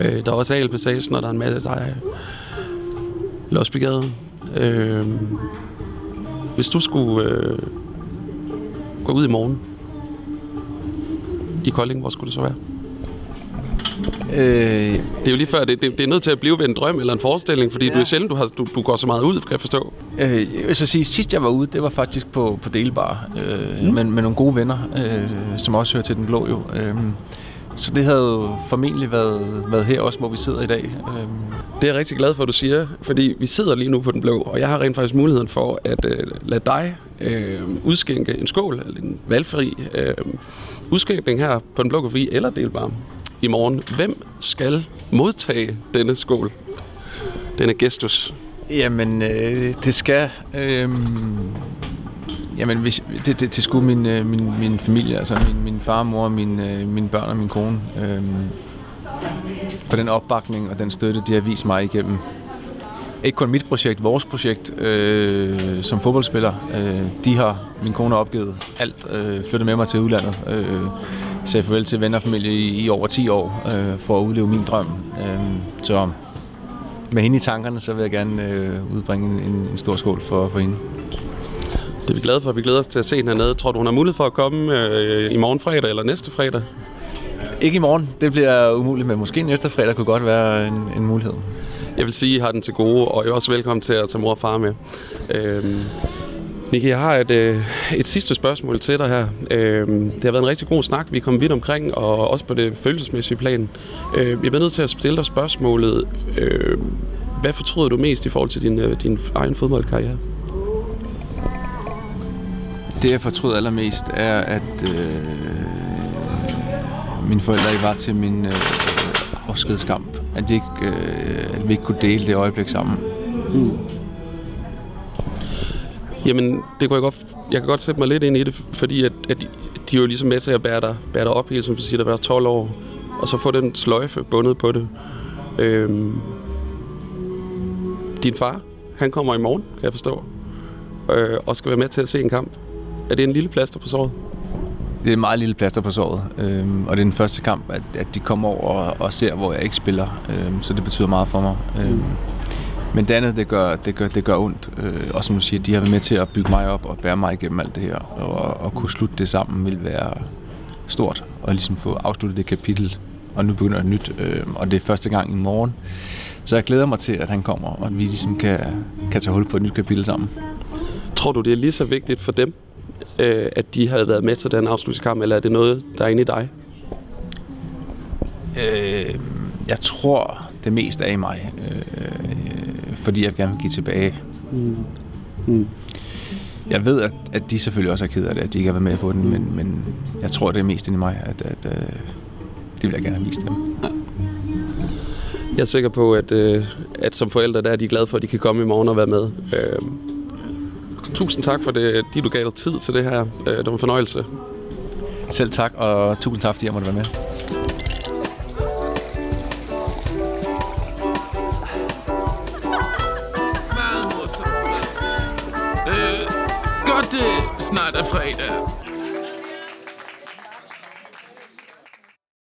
Øh, der er også Alpassagen, og der er en masse, der er Losbygade. Øh, hvis du skulle øh, gå ud i morgen i Kolding, hvor skulle det så være? Øh, det er jo lige før, det, det, det er nødt til at blive ved en drøm eller en forestilling, fordi ja. du er sjældent, du, har, du, du går så meget ud, kan jeg forstå. Øh, jeg vil så sige, sidst jeg var ude, det var faktisk på, på Delbar, øh, mm. med, med nogle gode venner, øh, som også hører til Den Blå jo. Øh, så det havde jo formentlig været, været her også, hvor vi sidder i dag. Øh. Det er jeg rigtig glad for, at du siger, fordi vi sidder lige nu på Den Blå, og jeg har rent faktisk muligheden for at øh, lade dig øh, udskænke en skål, eller en valgfri øh, udskænkning her på Den Blå Café eller Delbar i morgen. Hvem skal modtage denne skål? Denne gestus? Jamen, øh, det skal... Øh, jamen, hvis, det, det, det skulle min, øh, min, min familie, altså min, min far, mor, min, øh, mine børn og min kone. Øh, for den opbakning og den støtte, de har vist mig igennem. Ikke kun mit projekt, vores projekt øh, som fodboldspiller. Øh, de har, min kone har opgivet alt, øh, flyttet med mig til udlandet. Øh, sagde farvel til venner og familie i, i over 10 år øh, for at udleve min drøm. Øh, så med hende i tankerne, så vil jeg gerne øh, udbringe en, en stor skål for, for hende. Det er vi glade for. Vi glæder os til at se hende hernede. Tror du, hun har mulighed for at komme øh, i morgen fredag eller næste fredag? Ikke i morgen. Det bliver umuligt, men måske næste fredag kunne godt være en, en mulighed. Jeg vil sige, at I har den til gode, og jeg er også velkommen til at tage mor og far med. Øhm, Nicky, jeg har et, øh, et sidste spørgsmål til dig her. Øhm, det har været en rigtig god snak. Vi er kommet vidt omkring, og også på det følelsesmæssige plan. Øh, jeg bliver nødt til at stille dig spørgsmålet. Øh, hvad fortryder du mest i forhold til din, øh, din egen fodboldkarriere? Det, jeg fortryder allermest, er, at øh, mine forældre ikke var til min øh, afskedskamp. At vi, ikke, øh, at vi ikke kunne dele det øjeblik sammen. Mm. Jamen, det kunne jeg godt... Jeg kan godt sætte mig lidt ind i det, fordi at, at de er jo ligesom med til at bære dig, bære dig op hele, som du siger, der var 12 år. Og så få den sløjfe bundet på det. Øhm, din far, han kommer i morgen, kan jeg forstå. Øh, og skal være med til at se en kamp. Er det en lille plaster på såret? Det er en meget lille plaster på såret, øhm, og det er den første kamp, at, at de kommer over og, og ser, hvor jeg ikke spiller. Øhm, så det betyder meget for mig. Øhm, mm. Men det andet, det gør, det gør, det gør ondt. Øh, og som du siger, de har været med til at bygge mig op og bære mig igennem alt det her. Og, og kunne slutte det sammen vil være stort. Og ligesom få afsluttet det kapitel. Og nu begynder et nyt. Øh, og det er første gang i morgen. Så jeg glæder mig til, at han kommer, og at vi ligesom kan, kan tage hul på et nyt kapitel sammen. Tror du, det er lige så vigtigt for dem, øh, at de havde været med til den afslutningskamp, eller er det noget, der er inde i dig? Øh, jeg tror, det mest er i mig, øh, fordi jeg gerne vil give tilbage. Mm. Mm. Jeg ved, at, at de selvfølgelig også er ked af det, at de ikke har været med på den, men, men jeg tror, det er mest inde i mig, at, at, at det vil jeg gerne have vist dem. Jeg er sikker på, at, øh, at som forældre, der er de glade for, at de kan komme i morgen og være med. Øh, tusind tak for det, de du gav dig tid til det her. Øh, det var en fornøjelse. Selv tak, og tusind tak, fordi jeg måtte være med. Øh, godt, det snart er fredag.